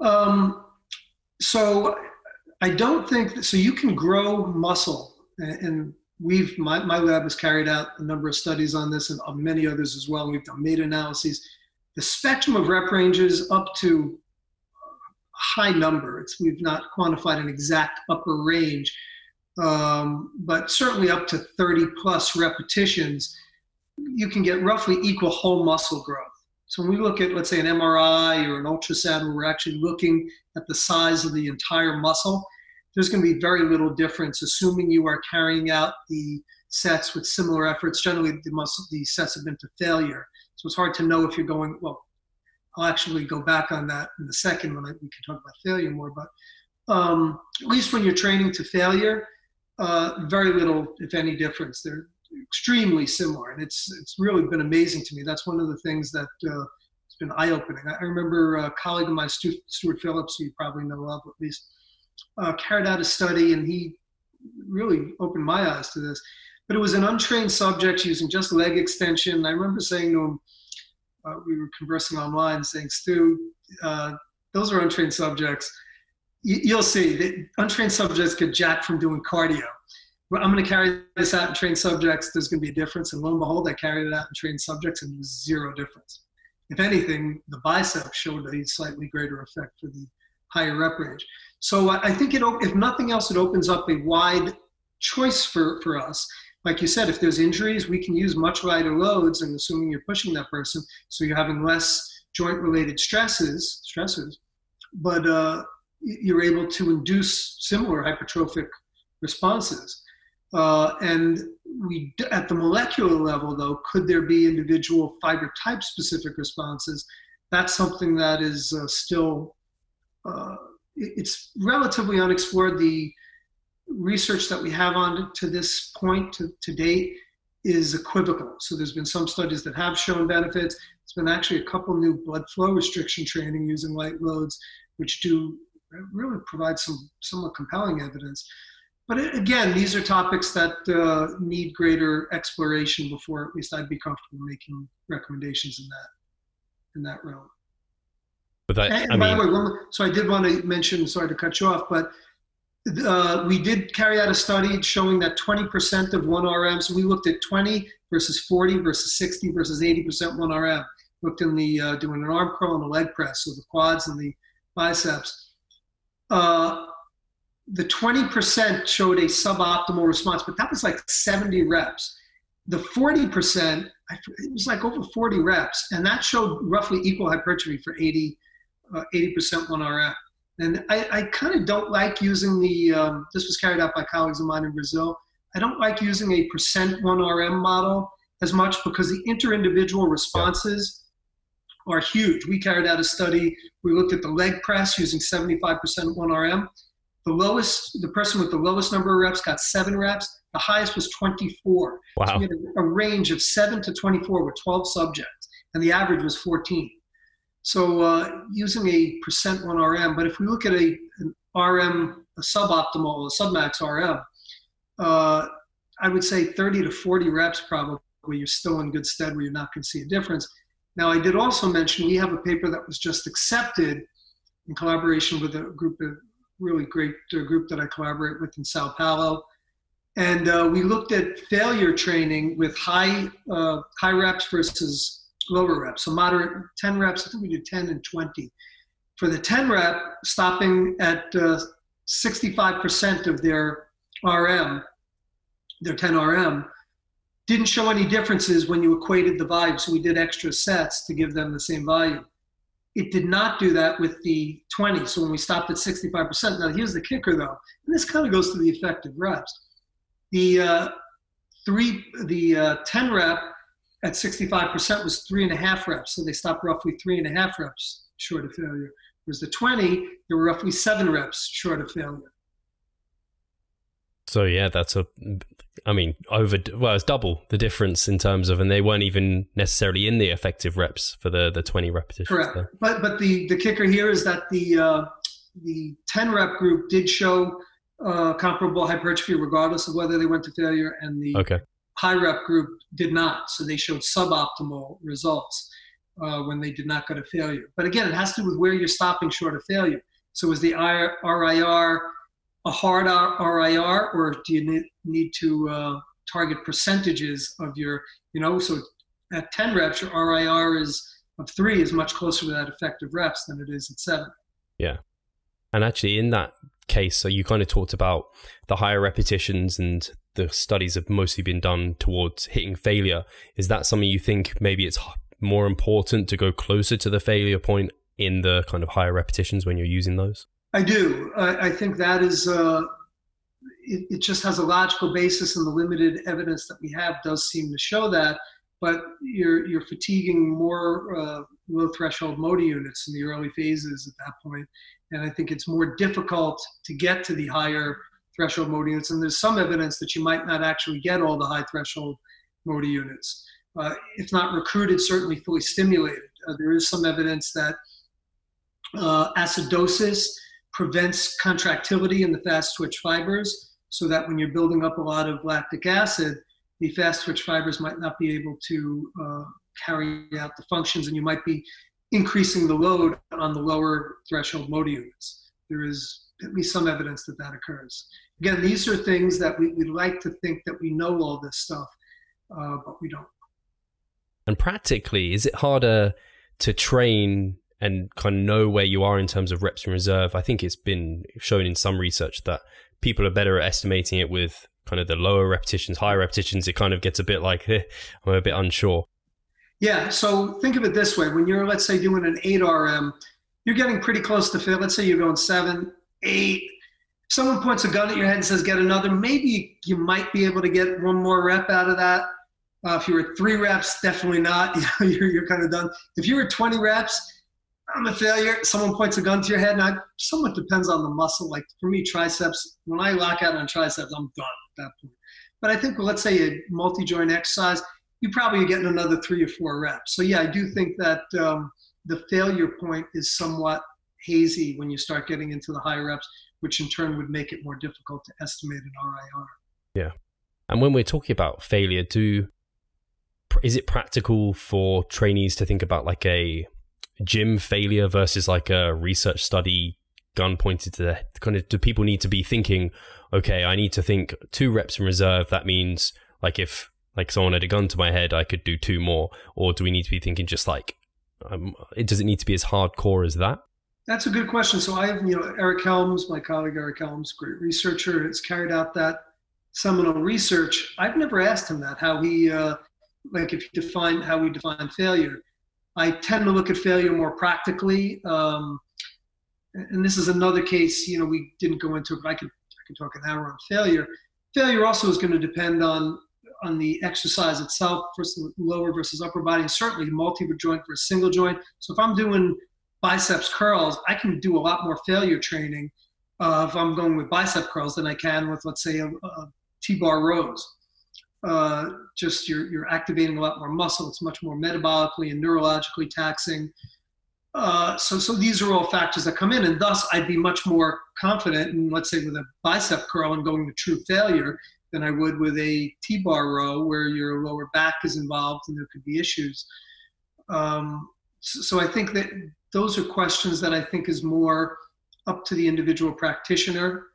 Um, so I don't think so. You can grow muscle, and we've my, my lab has carried out a number of studies on this, and many others as well. We've done meta analyses the spectrum of rep ranges up to a high number. It's, we've not quantified an exact upper range, um, but certainly up to 30 plus repetitions, you can get roughly equal whole muscle growth. So when we look at, let's say, an MRI or an ultrasound, where we're actually looking at the size of the entire muscle, there's going to be very little difference, assuming you are carrying out the sets with similar efforts. Generally, the the sets have been to failure. So it's hard to know if you're going, well, I'll actually go back on that in a second when I, we can talk about failure more. But um, at least when you're training to failure, uh, very little, if any, difference. They're extremely similar, and it's it's really been amazing to me. That's one of the things that uh, has been eye-opening. I, I remember a colleague of mine, Stu, Stuart Phillips, who you probably know of at least, uh, carried out a study, and he really opened my eyes to this but it was an untrained subject using just leg extension. I remember saying to him, uh, we were conversing online, saying, Stu, uh, those are untrained subjects. you'll see that untrained subjects get jacked from doing cardio. I'm going to carry this out in trained subjects. There's going to be a difference. And lo and behold, I carried it out in trained subjects and there was zero difference. If anything, the bicep showed a slightly greater effect for the higher rep range. So I think it, if nothing else, it opens up a wide choice for, for us like you said, if there's injuries, we can use much lighter loads, and assuming you're pushing that person, so you're having less joint-related stresses, stressors, but uh, you're able to induce similar hypertrophic responses. Uh, and we, at the molecular level, though, could there be individual fiber type specific responses? That's something that is uh, still, uh, it's relatively unexplored. The research that we have on to this point to, to date is equivocal. So there's been some studies that have shown benefits. There's been actually a couple new blood flow restriction training using light loads, which do really provide some somewhat compelling evidence. But again, these are topics that uh, need greater exploration before at least I'd be comfortable making recommendations in that in that realm. But that, and, I by the way, one, so I did want to mention. Sorry to cut you off, but uh, we did carry out a study showing that 20% of 1RM, so we looked at 20 versus 40 versus 60 versus 80% 1RM. Looked in the, uh, doing an arm curl and a leg press, so the quads and the biceps. Uh, the 20% showed a suboptimal response, but that was like 70 reps. The 40%, it was like over 40 reps, and that showed roughly equal hypertrophy for 80, uh, 80% 1RM. And I, I kind of don't like using the, um, this was carried out by colleagues of mine in Brazil. I don't like using a percent 1RM model as much because the inter-individual responses yeah. are huge. We carried out a study, we looked at the leg press using 75% 1RM. The lowest, the person with the lowest number of reps got seven reps. The highest was 24. Wow. So we had a, a range of seven to 24 with 12 subjects, and the average was 14. So uh, using a percent 1RM, but if we look at a, an RM, a suboptimal, a submax RM, uh, I would say 30 to 40 reps probably, you're still in good stead where you're not going to see a difference. Now, I did also mention we have a paper that was just accepted in collaboration with a group of really great uh, group that I collaborate with in Sao Paulo. And uh, we looked at failure training with high, uh, high reps versus lower reps. So moderate 10 reps, I think we did 10 and 20. For the 10 rep, stopping at uh, 65% of their RM, their 10 RM, didn't show any differences when you equated the volume. So we did extra sets to give them the same volume. It did not do that with the 20. So when we stopped at 65%, now here's the kicker though, and this kind of goes to the effective reps. The uh, three, the uh, 10 rep at 65% was three and a half reps. So they stopped roughly three and a half reps short of failure. Whereas the 20, they were roughly seven reps short of failure. So yeah, that's a, I mean, over well, it's double the difference in terms of, and they weren't even necessarily in the effective reps for the the twenty repetitions. Correct, there. but but the the kicker here is that the uh, the ten rep group did show uh, comparable hypertrophy regardless of whether they went to failure, and the okay. High rep group did not. So they showed suboptimal results uh, when they did not go to failure. But again, it has to do with where you're stopping short of failure. So is the RIR a hard RIR, or do you need, to uh, target percentages of your, you know, so at 10 reps, your RIR is of three is much closer to that effective reps than it is at seven. Yeah. And actually, in that case, so you kind of talked about the higher repetitions and the studies have mostly been done towards hitting failure. Is that something you think maybe it's more important to go closer to the failure point in the kind of higher repetitions when you're using those? I do. I, I think that is, uh, it, it, just has a logical basis, and the limited evidence that we have does seem to show that. But you're you're fatiguing more uh, low threshold motor units in the early phases at that point, and I think it's more difficult to get to the higher threshold motor units. And there's some evidence that you might not actually get all the high threshold motor units, uh, if not recruited, certainly fully stimulated. Uh, there is some evidence that uh, acidosis prevents contractility in the fast twitch fibers so that when you're building up a lot of lactic acid, the fast twitch fibers might not be able to uh, carry out the functions and you might be increasing the load on the lower threshold motor units. There is at least some evidence that that occurs. Again, these are things that we, we like to think that we know all this stuff, uh, but we don't. And practically, is it harder to train and kind of know where you are in terms of reps in reserve. I think it's been shown in some research that people are better at estimating it with kind of the lower repetitions, higher repetitions. It kind of gets a bit like, eh, I'm a bit unsure. Yeah. So think of it this way when you're, let's say, doing an 8 RM, you're getting pretty close to fit. Let's say you're going seven, eight. Someone points a gun at your head and says, get another. Maybe you might be able to get one more rep out of that. Uh, if you were three reps, definitely not. [laughs] you're, you're kind of done. If you were 20 reps, I'm a failure. Someone points a gun to your head. Now, somewhat depends on the muscle. Like for me, triceps, when I lock out on triceps, I'm done at that point. But I think, well, let's say a multi joint exercise, you probably are getting another three or four reps. So, yeah, I do think that um, the failure point is somewhat hazy when you start getting into the higher reps, which in turn would make it more difficult to estimate an RIR. Yeah. And when we're talking about failure, do is it practical for trainees to think about like a gym failure versus like a research study gun pointed to the kind of do people need to be thinking okay i need to think two reps in reserve that means like if like someone had a gun to my head i could do two more or do we need to be thinking just like um, it does it need to be as hardcore as that That's a good question. So I have, you know, Eric Helms, my colleague Eric Helms, great researcher, has carried out that seminal research. I've never asked him that, how he, uh, like if you define, how we define failure. I tend to look at failure more practically. Um, and this is another case, you know, we didn't go into it, but I could, I could talk an hour on failure. Failure also is going to depend on on the exercise itself, versus lower versus upper body, and certainly multi joint versus single joint. So if I'm doing biceps curls, I can do a lot more failure training uh, if I'm going with bicep curls than I can with, let's say, a, a T-bar rows. Uh, just you're, you're activating a lot more muscle. It's much more metabolically and neurologically taxing. Uh, so, so these are all factors that come in, and thus I'd be much more confident in, let's say, with a bicep curl and going to true failure than I would with a T-bar row where your lower back is involved and there could be issues. Um, so, so, I think that those are questions that I think is more up to the individual practitioner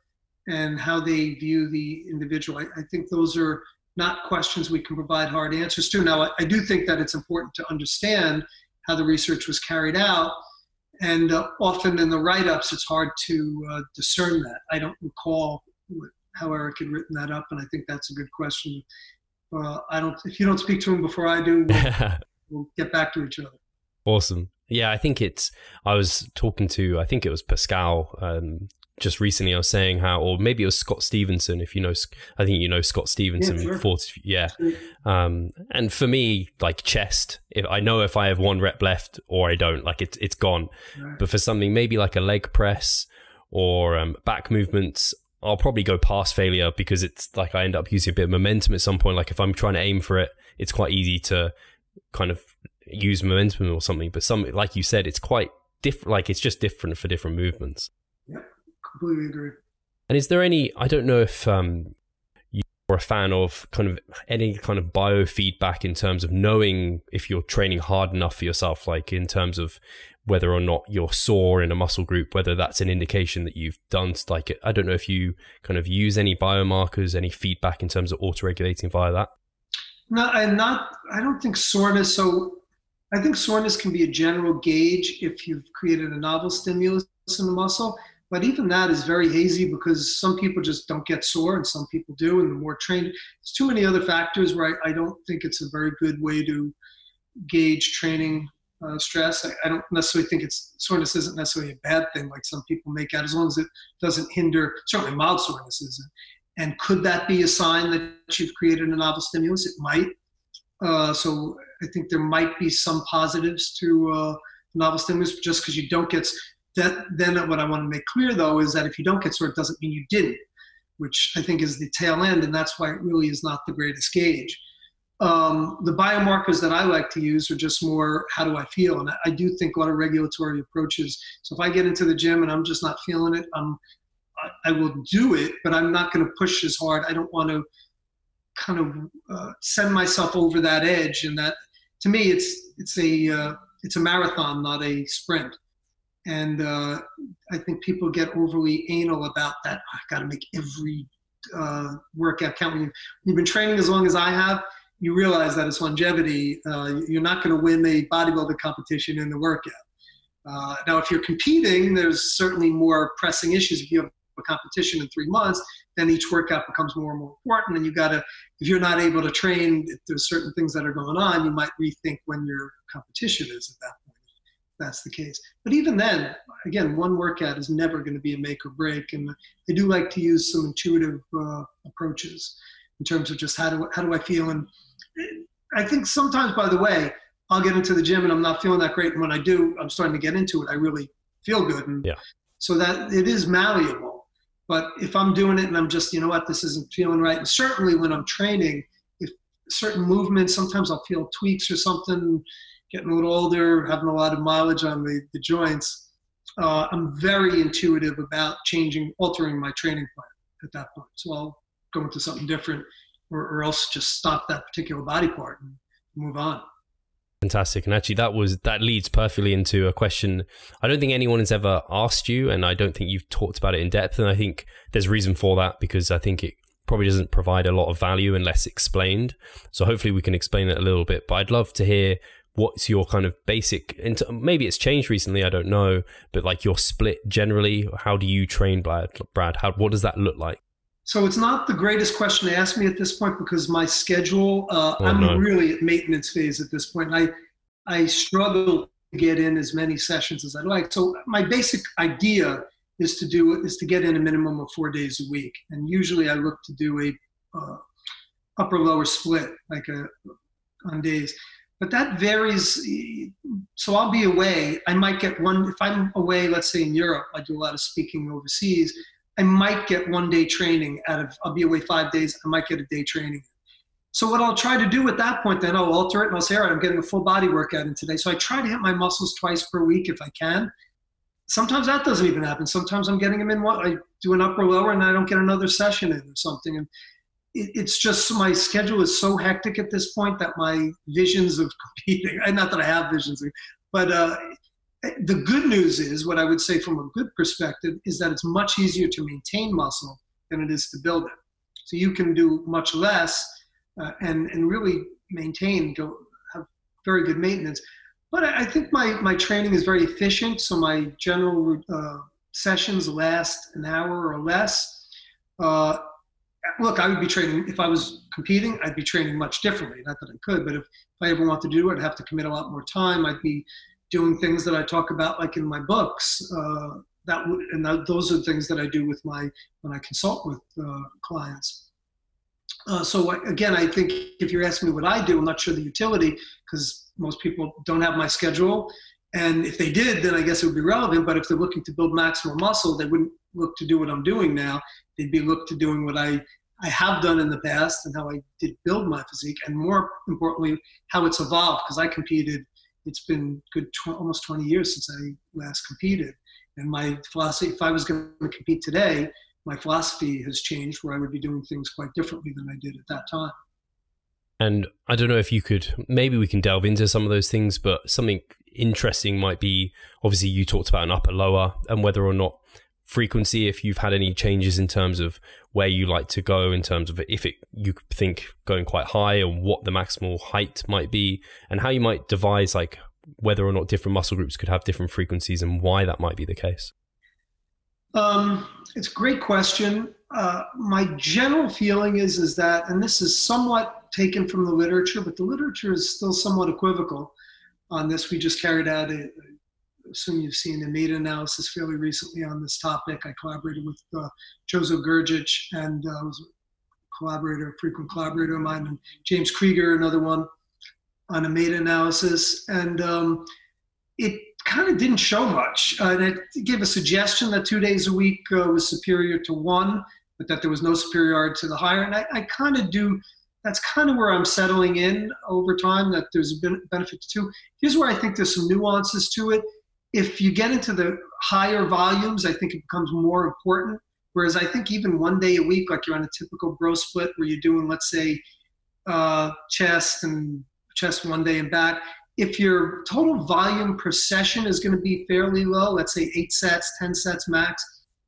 and how they view the individual. I, I think those are not questions we can provide hard answers to. Now, I, I do think that it's important to understand how the research was carried out. And uh, often in the write ups, it's hard to uh, discern that. I don't recall how Eric had written that up, and I think that's a good question. Uh, I don't. If you don't speak to him before I do, we'll, [laughs] we'll get back to each other. Awesome. Yeah, I think it's. I was talking to. I think it was Pascal. Um, just recently, I was saying how, or maybe it was Scott Stevenson. If you know, I think you know Scott Stevenson. Yeah, sure. 40, yeah. Um, and for me, like chest, if I know if I have one rep left or I don't, like it's it's gone. Right. But for something maybe like a leg press or um, back movements, I'll probably go past failure because it's like I end up using a bit of momentum at some point. Like if I'm trying to aim for it, it's quite easy to kind of use momentum or something. But some, like you said, it's quite different. Like it's just different for different movements. Yeah, completely agree. And is there any? I don't know if um, you're a fan of kind of any kind of biofeedback in terms of knowing if you're training hard enough for yourself, like in terms of whether or not you're sore in a muscle group, whether that's an indication that you've done like I don't know if you kind of use any biomarkers, any feedback in terms of auto-regulating via that. No, I'm not. I don't think soreness. So, I think soreness can be a general gauge if you've created a novel stimulus in the muscle. But even that is very hazy because some people just don't get sore and some people do. And the more trained, there's too many other factors where I, I don't think it's a very good way to gauge training uh, stress. I, I, don't necessarily think it's soreness isn't necessarily a bad thing like some people make out, as long as it doesn't hinder. Certainly, mild soreness isn't. And could that be a sign that you've created a novel stimulus? It might. Uh, so I think there might be some positives to uh, novel stimulus just because you don't get that. Then what I want to make clear though is that if you don't get sore, it doesn't mean you didn't, which I think is the tail end, and that's why it really is not the greatest gauge. Um, the biomarkers that I like to use are just more how do I feel, and I do think a lot of regulatory approaches. So if I get into the gym and I'm just not feeling it, I'm I will do it, but I'm not going to push as hard. I don't want to kind of uh, send myself over that edge, and that to me, it's it's a uh, it's a marathon, not a sprint. And uh, I think people get overly anal about that. I got to make every uh, workout count. When you've been training as long as I have, you realize that it's longevity. Uh, you're not going to win a bodybuilding competition in the workout. Uh, now, if you're competing, there's certainly more pressing issues. If you have a competition in three months, then each workout becomes more and more important. And you got to, if you're not able to train, if there's certain things that are going on, you might rethink when your competition is at that point. If that's the case. But even then, again, one workout is never going to be a make or break. And I do like to use some intuitive uh, approaches in terms of just how do how do I feel and I think sometimes, by the way, I'll get into the gym and I'm not feeling that great. And when I do, I'm starting to get into it. I really feel good. And yeah. so that it is malleable. But if I'm doing it and I'm just, you know what, this isn't feeling right. And certainly when I'm training, if certain movements, sometimes I'll feel tweaks or something, getting a little older, having a lot of mileage on the, the joints. Uh, I'm very intuitive about changing, altering my training plan at that point. So I'll go into something different or, or else just stop that particular body part and move on. Fantastic. And actually that was that leads perfectly into a question I don't think anyone has ever asked you and I don't think you've talked about it in depth and I think there's reason for that because I think it probably doesn't provide a lot of value unless explained. So hopefully we can explain it a little bit. But I'd love to hear what's your kind of basic maybe it's changed recently i don't know but like your split generally how do you train brad brad how what does that look like so it's not the greatest question to ask me at this point because my schedule uh, oh, i'm no. really at maintenance phase at this point i i struggle to get in as many sessions as i'd like so my basic idea is to do is to get in a minimum of four days a week and usually i look to do a uh, upper lower split like a on days but that varies. So I'll be away. I might get one, if I'm away, let's say in Europe, I do a lot of speaking overseas. I might get one day training out of, I'll be away five days, I might get a day training. So what I'll try to do at that point, then I'll alter it and I'll say, all right, I'm getting a full body workout in today. So I try to hit my muscles twice per week if I can. Sometimes that doesn't even happen. Sometimes I'm getting them in one, I do an upper lower and I don't get another session in or something. And it's just my schedule is so hectic at this point that my visions of [laughs] competing not that i have visions but uh, the good news is what i would say from a good perspective is that it's much easier to maintain muscle than it is to build it so you can do much less uh, and and really maintain go have very good maintenance but i, I think my my training is very efficient so my general uh, sessions last an hour or less uh, look, I would be training if I was competing. I'd be training much differently. Not that I could, but if, if I ever want to do it, I'd have to commit a lot more time. I'd be doing things that I talk about, like in my books. Uh, that would, and that, those are the things that I do with my when I consult with uh, clients. Uh, so again, I think if you're asking me what I do, I'm not sure the utility because most people don't have my schedule. And if they did, then I guess it would be relevant. But if they're looking to build maximal muscle, they wouldn't look to do what I'm doing now. They'd be look to doing what I I have done in the past and how I did build my physique, and more importantly, how it's evolved. Because I competed, it's been good tw- almost 20 years since I last competed, and my philosophy. If I was going to compete today, my philosophy has changed, where I would be doing things quite differently than I did at that time. And I don't know if you could, maybe we can delve into some of those things, but something interesting might be obviously you talked about an upper lower and whether or not frequency if you've had any changes in terms of where you like to go in terms of if it you think going quite high and what the maximal height might be and how you might devise like whether or not different muscle groups could have different frequencies and why that might be the case. Um, it's a great question. Uh, my general feeling is is that and this is somewhat taken from the literature but the literature is still somewhat equivocal on this. We just carried out a, assume you've seen a meta-analysis fairly recently on this topic. I collaborated with uh, Jozo and uh, was a collaborator, a frequent collaborator of mine, and James Krieger, another one, on a meta-analysis. And um, it kind of didn't show much. Uh, and it gave a suggestion that two days a week uh, was superior to one, but that there was no superiority to the higher. And I, I kind of do that's kind of where I'm settling in over time, that there's a benefit to two. Here's where I think there's some nuances to it if you get into the higher volumes, I think it becomes more important. Whereas I think even one day a week, like you're on a typical bro split where you're doing, let's say, uh, chest and chest one day and back, if your total volume per session is going to be fairly low, let's say eight sets, 10 sets max,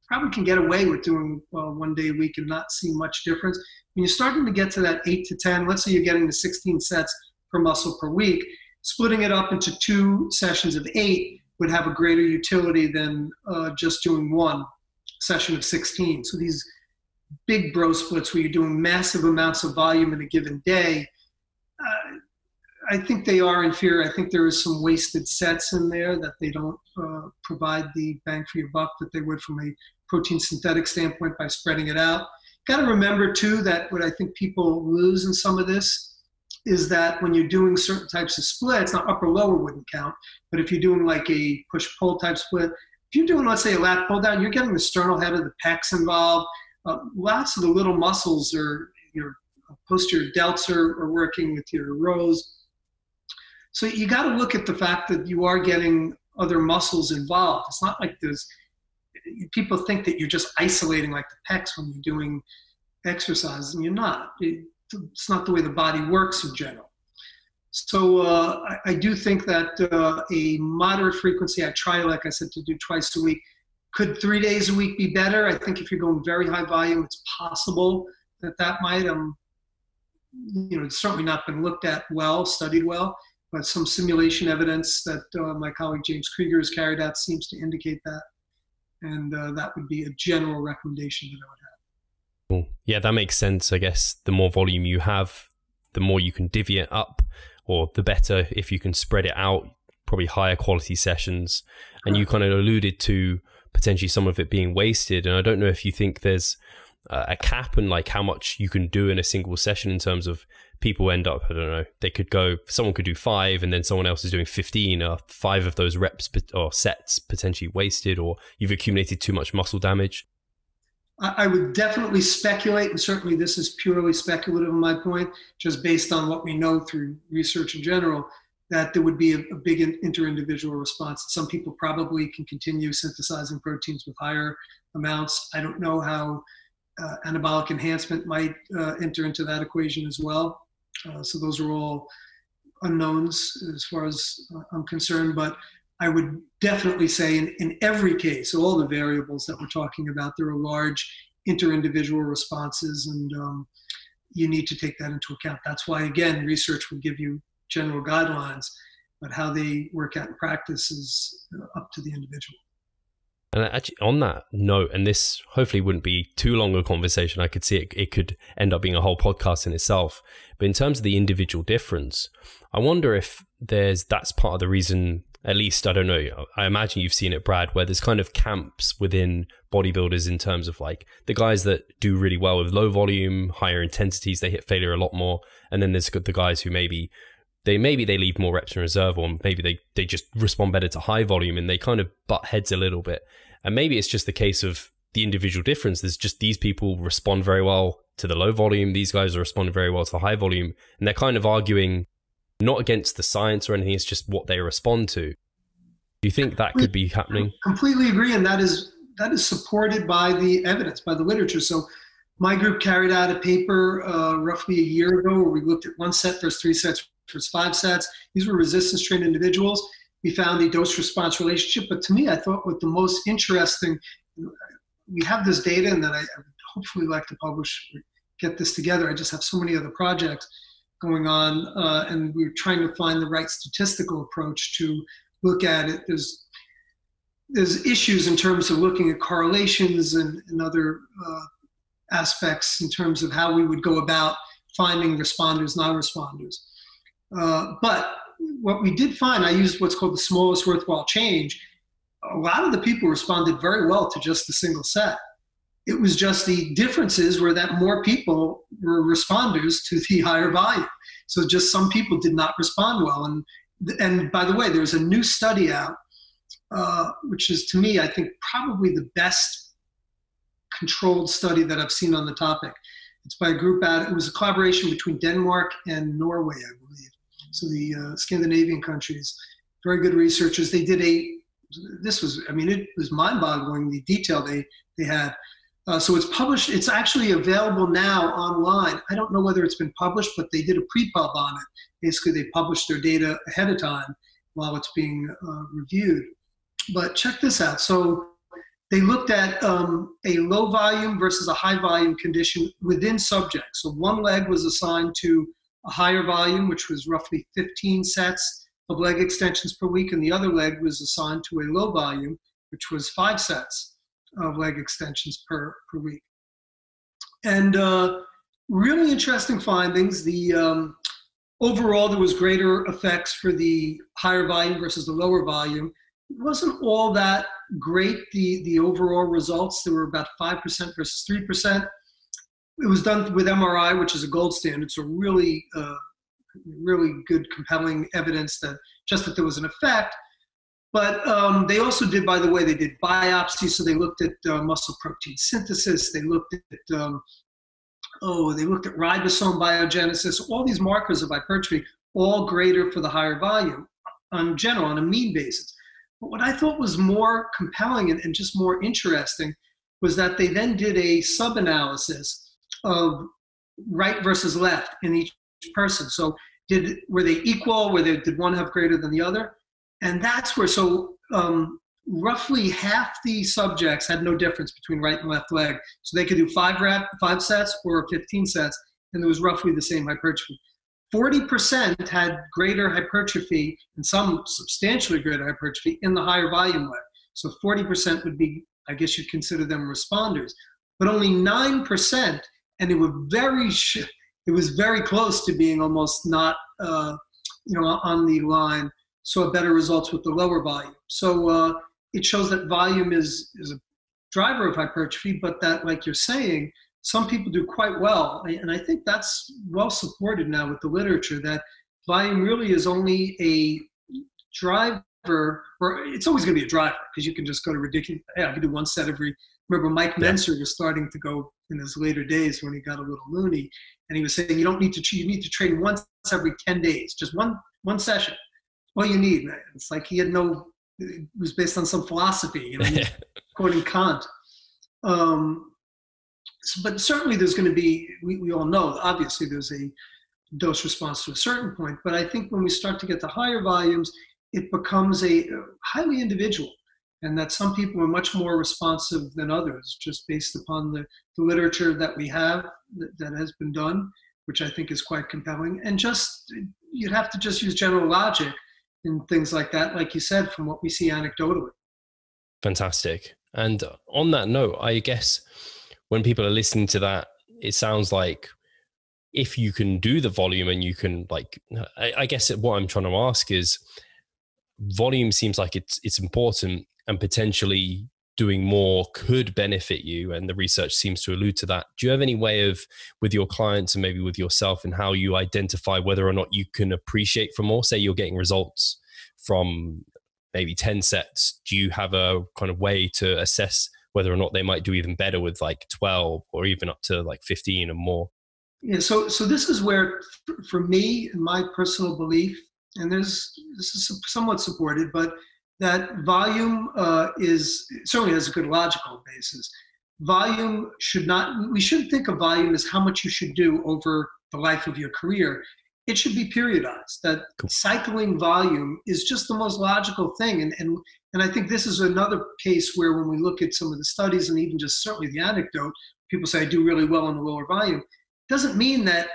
probably can get away with doing uh, one day a week and not see much difference. When you're starting to get to that eight to 10, let's say you're getting the 16 sets per muscle per week, splitting it up into two sessions of eight, would have a greater utility than uh, just doing one session of 16. So these big bro splits where you're doing massive amounts of volume in a given day, uh, I think they are inferior. I think there is some wasted sets in there that they don't uh, provide the bang for your buck that they would from a protein synthetic standpoint by spreading it out. Got to remember too that what I think people lose in some of this is that when you're doing certain types of splits, now upper lower wouldn't count, but if you're doing like a push pull type split, if you're doing let's say a lat pull down, you're getting the sternal head of the pecs involved. Uh, lots of the little muscles are your posterior delts are, are working with your rows. So you got to look at the fact that you are getting other muscles involved. It's not like there's people think that you're just isolating like the pecs when you're doing exercise, and you're not. It, it's not the way the body works in general. So uh, I, I, do think that uh, a moderate frequency, I try, like I said, to do twice a week. Could three days a week be better? I think if you're going very high volume, it's possible that that might, um, you know, it's certainly not been looked at well, studied well. but some simulation evidence that uh, my colleague James Krieger has carried out seems to indicate that. And uh, that would be a general recommendation that I would have. Yeah, that makes sense. I guess the more volume you have, the more you can divvy it up, or the better if you can spread it out, probably higher quality sessions. And you kind of alluded to potentially some of it being wasted. And I don't know if you think there's uh, a cap and like how much you can do in a single session in terms of people end up, I don't know, they could go, someone could do five and then someone else is doing 15 or five of those reps or sets potentially wasted or you've accumulated too much muscle damage? I would definitely speculate, and certainly this is purely speculative on my point, just based on what we know through research in general, that there would be a, a big inter-individual response. Some people probably can continue synthesizing proteins with higher amounts. I don't know how uh, anabolic enhancement might uh, enter into that equation as well. Uh, so those are all unknowns as far as uh, I'm concerned. But I would definitely say in, in every case, all the variables that we're talking about, there are large inter-individual responses and um, you need to take that into account. That's why, again, research will give you general guidelines, but how they work out in practice is uh, up to the individual. And actually, on that note, and this hopefully wouldn't be too long a conversation, I could see it, it could end up being a whole podcast in itself. But in terms of the individual difference, I wonder if there's that's part of the reason, at least, I don't know, I imagine you've seen it, Brad, where there's kind of camps within bodybuilders in terms of like the guys that do really well with low volume, higher intensities, they hit failure a lot more. And then there's the guys who maybe they maybe they leave more reps in reserve or maybe they, they just respond better to high volume and they kind of butt heads a little bit. And maybe it's just the case of the individual difference. There's just these people respond very well to the low volume. These guys are responding very well to the high volume. And they're kind of arguing not against the science or anything. It's just what they respond to. Do you think that could be happening? Completely agree. And that is, that is supported by the evidence, by the literature. So my group carried out a paper uh, roughly a year ago where we looked at one set versus three sets versus five sets. These were resistance trained individuals we found a dose response relationship. But to me, I thought what the most interesting, we have this data and that I, I would hopefully like to publish, get this together. I just have so many other projects going on uh, and we're trying to find the right statistical approach to look at it. There's, there's issues in terms of looking at correlations and, and other uh, aspects in terms of how we would go about finding responders, non-responders. Uh, but what we did find, I used what's called the smallest worthwhile change. A lot of the people responded very well to just the single set. It was just the differences were that more people were responders to the higher volume. So just some people did not respond well. And and by the way, there's a new study out, uh, which is to me, I think, probably the best controlled study that I've seen on the topic. It's by a group out. It was a collaboration between Denmark and Norway, I believe so the uh, Scandinavian countries, very good researchers. They did a, this was, I mean, it was mind-boggling the detail they they had. Uh, so it's published. It's actually available now online. I don't know whether it's been published, but they did a pre-pub on it. Basically, they published their data ahead of time while it's being uh, reviewed. But check this out. So they looked at um, a low volume versus a high volume condition within subjects. So one leg was assigned to a higher volume, which was roughly 15 sets of leg extensions per week, and the other leg was assigned to a low volume, which was five sets of leg extensions per, per week. And uh, really interesting findings. The um, overall, there was greater effects for the higher volume versus the lower volume. It wasn't all that great, the, the overall results. There were about 5% versus 3% it was done with MRI, which is a gold standard. So really, uh, really good, compelling evidence that just that there was an effect. But um, they also did, by the way, they did biopsies. So they looked at uh, muscle protein synthesis. They looked at um, oh, they looked at ribosome biogenesis. All these markers of hypertrophy, all greater for the higher volume on general on a mean basis. But what I thought was more compelling and, and just more interesting was that they then did a sub-analysis of right versus left in each person. So did were they equal? Were they did one have greater than the other? And that's where so um, roughly half the subjects had no difference between right and left leg. So they could do five rep, five sets or 15 sets, and there was roughly the same hypertrophy. 40% had greater hypertrophy and some substantially greater hypertrophy in the higher volume leg So 40% would be, I guess you'd consider them responders. But only 9%, and it was very, it was very close to being almost not, uh, you know, on the line, saw better results with the lower volume. So uh, it shows that volume is, is a driver of hypertrophy, but that, like you're saying, some people do quite well. And I think that's well supported now with the literature that volume really is only a driver, or it's always going to be a driver because you can just go to ridiculous. Hey, I can do one set every. Remember, Mike yeah. Was starting to go in his later days when he got a little loony, and he was saying you don't need to you need to train once every ten days, just one one session. All you need. It's like he had no. It was based on some philosophy, you know, [laughs] quoting Kant. Um, but certainly there's going to be, we, we all know, obviously there's a dose response to a certain point, but I think when we start to get to higher volumes, it becomes a highly individual and that some people are much more responsive than others just based upon the, the literature that we have that, that has been done, which I think is quite compelling. And just, you'd have to just use general logic and things like that, like you said, from what we see anecdotally. Fantastic. And on that note, I guess when people are listening to that, it sounds like if you can do the volume and you can like, I, I guess what I'm trying to ask is, volume seems like it's it's important and potentially doing more could benefit you and the research seems to allude to that. Do you have any way of with your clients and maybe with yourself and how you identify whether or not you can appreciate for more? Say you're getting results from maybe 10 sets. Do you have a kind of way to assess whether or not they might do even better with like 12 or even up to like 15 and more? Yeah so so this is where for me my personal belief and there's this is somewhat supported but that volume uh, is certainly has a good logical basis volume should not we shouldn't think of volume as how much you should do over the life of your career it should be periodized. That cool. cycling volume is just the most logical thing. And, and, and I think this is another case where when we look at some of the studies and even just certainly the anecdote, people say I do really well in the lower volume. Doesn't mean that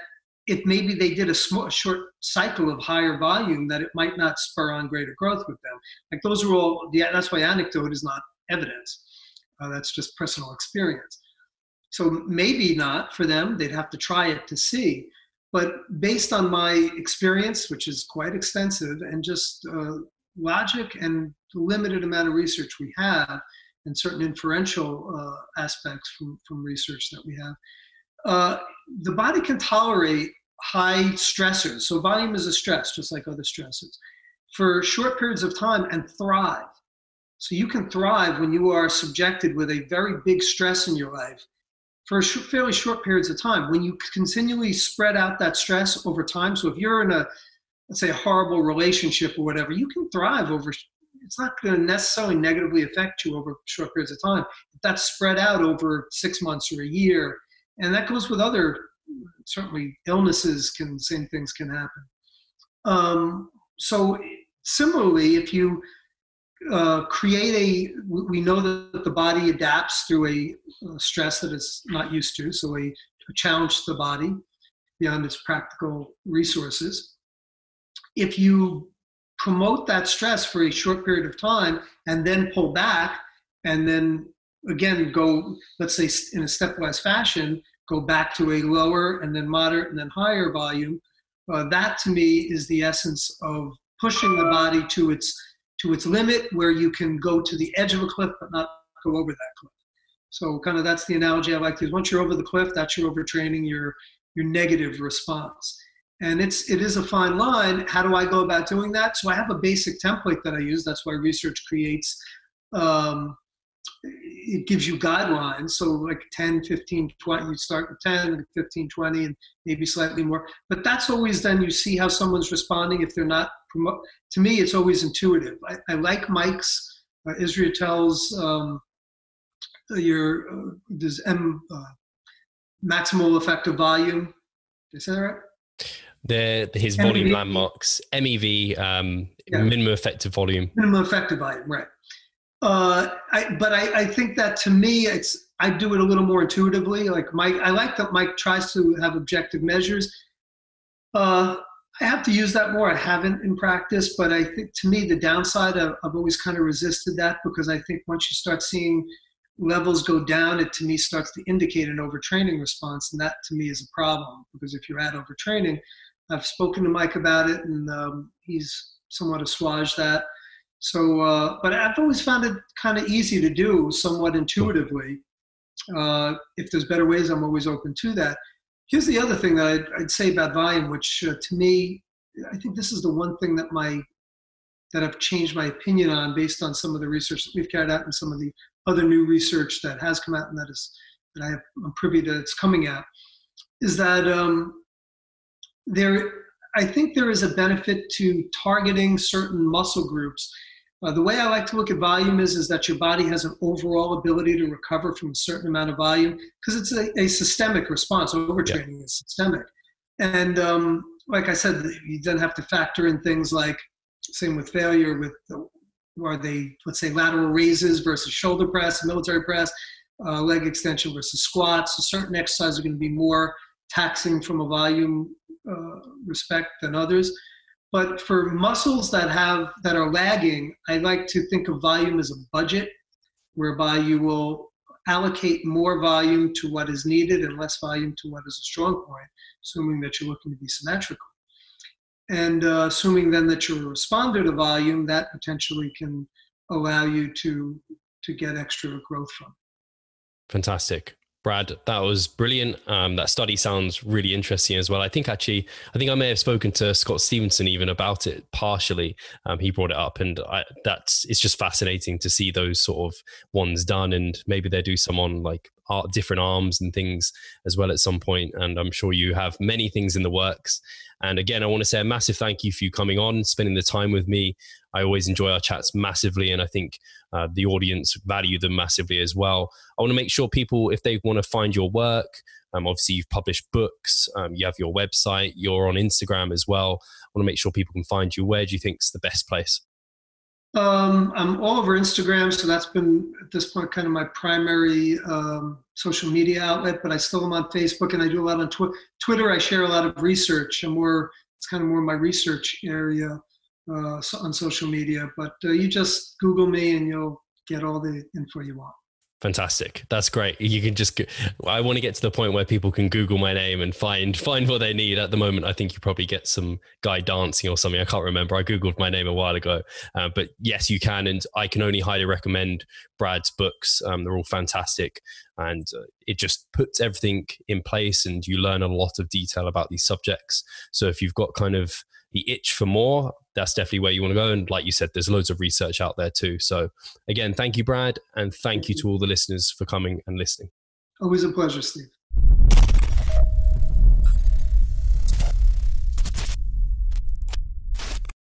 if maybe they did a, small, short cycle of higher volume, that it might not spur on greater growth with them. Like those are all, that's why anecdote is not evidence. Uh, that's just personal experience. So maybe not for them. They'd have to try it to see. But based on my experience, which is quite extensive, and just uh, logic and the limited amount of research we have, and certain inferential uh, aspects from, from research that we have, uh, the body can tolerate high stressors. So, volume is a stress, just like other stresses, for short periods of time and thrive. So, you can thrive when you are subjected with a very big stress in your life for fairly short periods of time. When you continually spread out that stress over time, so if you're in a, let's say, a horrible relationship or whatever, you can thrive over. It's not going to necessarily negatively affect you over short periods of time. That's spread out over six months or a year, and that goes with other certainly illnesses. Can same things can happen. Um, so similarly, if you uh, create a we know that the body adapts through a, a stress that it's not used to so a, a, challenge to the body beyond its practical resources if you promote that stress for a short period of time and then pull back and then again go let's say in a stepwise fashion go back to a lower and then moderate and then higher volume uh, that to me is the essence of pushing the body to its to its limit where you can go to the edge of a cliff but not go over that cliff. So kind of that's the analogy I like to use. Once you're over the cliff, that's your overtraining, your your negative response. And it's it is a fine line. How do I go about doing that? So I have a basic template that I use. That's why research creates um, it gives you guidelines. So like 10, 15, 20, you start with 10, 15, 20, and maybe slightly more. But that's always then you see how someone's responding. If they're not, promote, to me, it's always intuitive. I, I like Mike's, uh, Israetel's um, your, uh, there's M, uh, maximal effective volume. Did I say that right? The, his MEV. volume landmarks, MEV, um, yeah. minimum effective volume. Minimum effective volume, right. Uh, I, but I, I think that to me, it's I do it a little more intuitively. Like Mike, I like that Mike tries to have objective measures. Uh, I have to use that more. I haven't in practice, but I think to me, the downside, I've, I've always kind of resisted that because I think once you start seeing levels go down, it to me starts to indicate an overtraining response. And that to me is a problem because if you're at overtraining, I've spoken to Mike about it and um, he's somewhat assuaged that. So, uh, but I've always found it kind of easy to do somewhat intuitively. Uh, if there's better ways, I'm always open to that. Here's the other thing that I'd, I'd say about volume, which uh, to me, I think this is the one thing that my that I've changed my opinion on based on some of the research that we've carried out and some of the other new research that has come out and that is that I I'm privy to it's coming out, is that um, there I think there is a benefit to targeting certain muscle groups. Uh, the way I like to look at volume is, is that your body has an overall ability to recover from a certain amount of volume because it's a, a, systemic response. Overtraining yeah. is systemic. And um, like I said, you then have to factor in things like, same with failure, with the, are they, let's say, lateral raises versus shoulder press, military press, uh, leg extension versus squats. So certain exercises are going to be more taxing from a volume uh, respect than others. But for muscles that have that are lagging, I like to think of volume as a budget, whereby you will allocate more volume to what is needed and less volume to what is a strong point, assuming that you're looking to be symmetrical. And uh, assuming then that you're a responder to volume, that potentially can allow you to to get extra growth from. Fantastic. Brad, that was brilliant. Um, that study sounds really interesting as well. I think actually, I think I may have spoken to Scott Stevenson even about it partially. Um, he brought it up, and I, that's it's just fascinating to see those sort of ones done, and maybe they do some on like art, different arms and things as well at some point. And I'm sure you have many things in the works. And again, I want to say a massive thank you for you coming on, spending the time with me. I always enjoy our chats massively, and I think uh, the audience value them massively as well. I want to make sure people, if they want to find your work, um, obviously you've published books, um, you have your website, you're on Instagram as well. I want to make sure people can find you. Where do you think is the best place? Um, I'm all over Instagram, so that's been at this point kind of my primary um, social media outlet. But I still am on Facebook, and I do a lot on tw- Twitter. I share a lot of research. I'm more it's kind of more my research area uh, on social media. But uh, you just Google me, and you'll get all the info you want. Fantastic. That's great. You can just I want to get to the point where people can Google my name and find find what they need. At the moment, I think you probably get some guy dancing or something. I can't remember. I Googled my name a while ago. Uh, but yes, you can. And I can only highly recommend Brad's books. Um, they're all fantastic. And uh, it just puts everything in place and you learn a lot of detail about these subjects. So if you've got kind of the itch for more, that's definitely where you want to go. And like you said, there's loads of research out there too. So again, thank you, Brad, and thank you to all the listeners for coming and listening. Always a pleasure, Steve.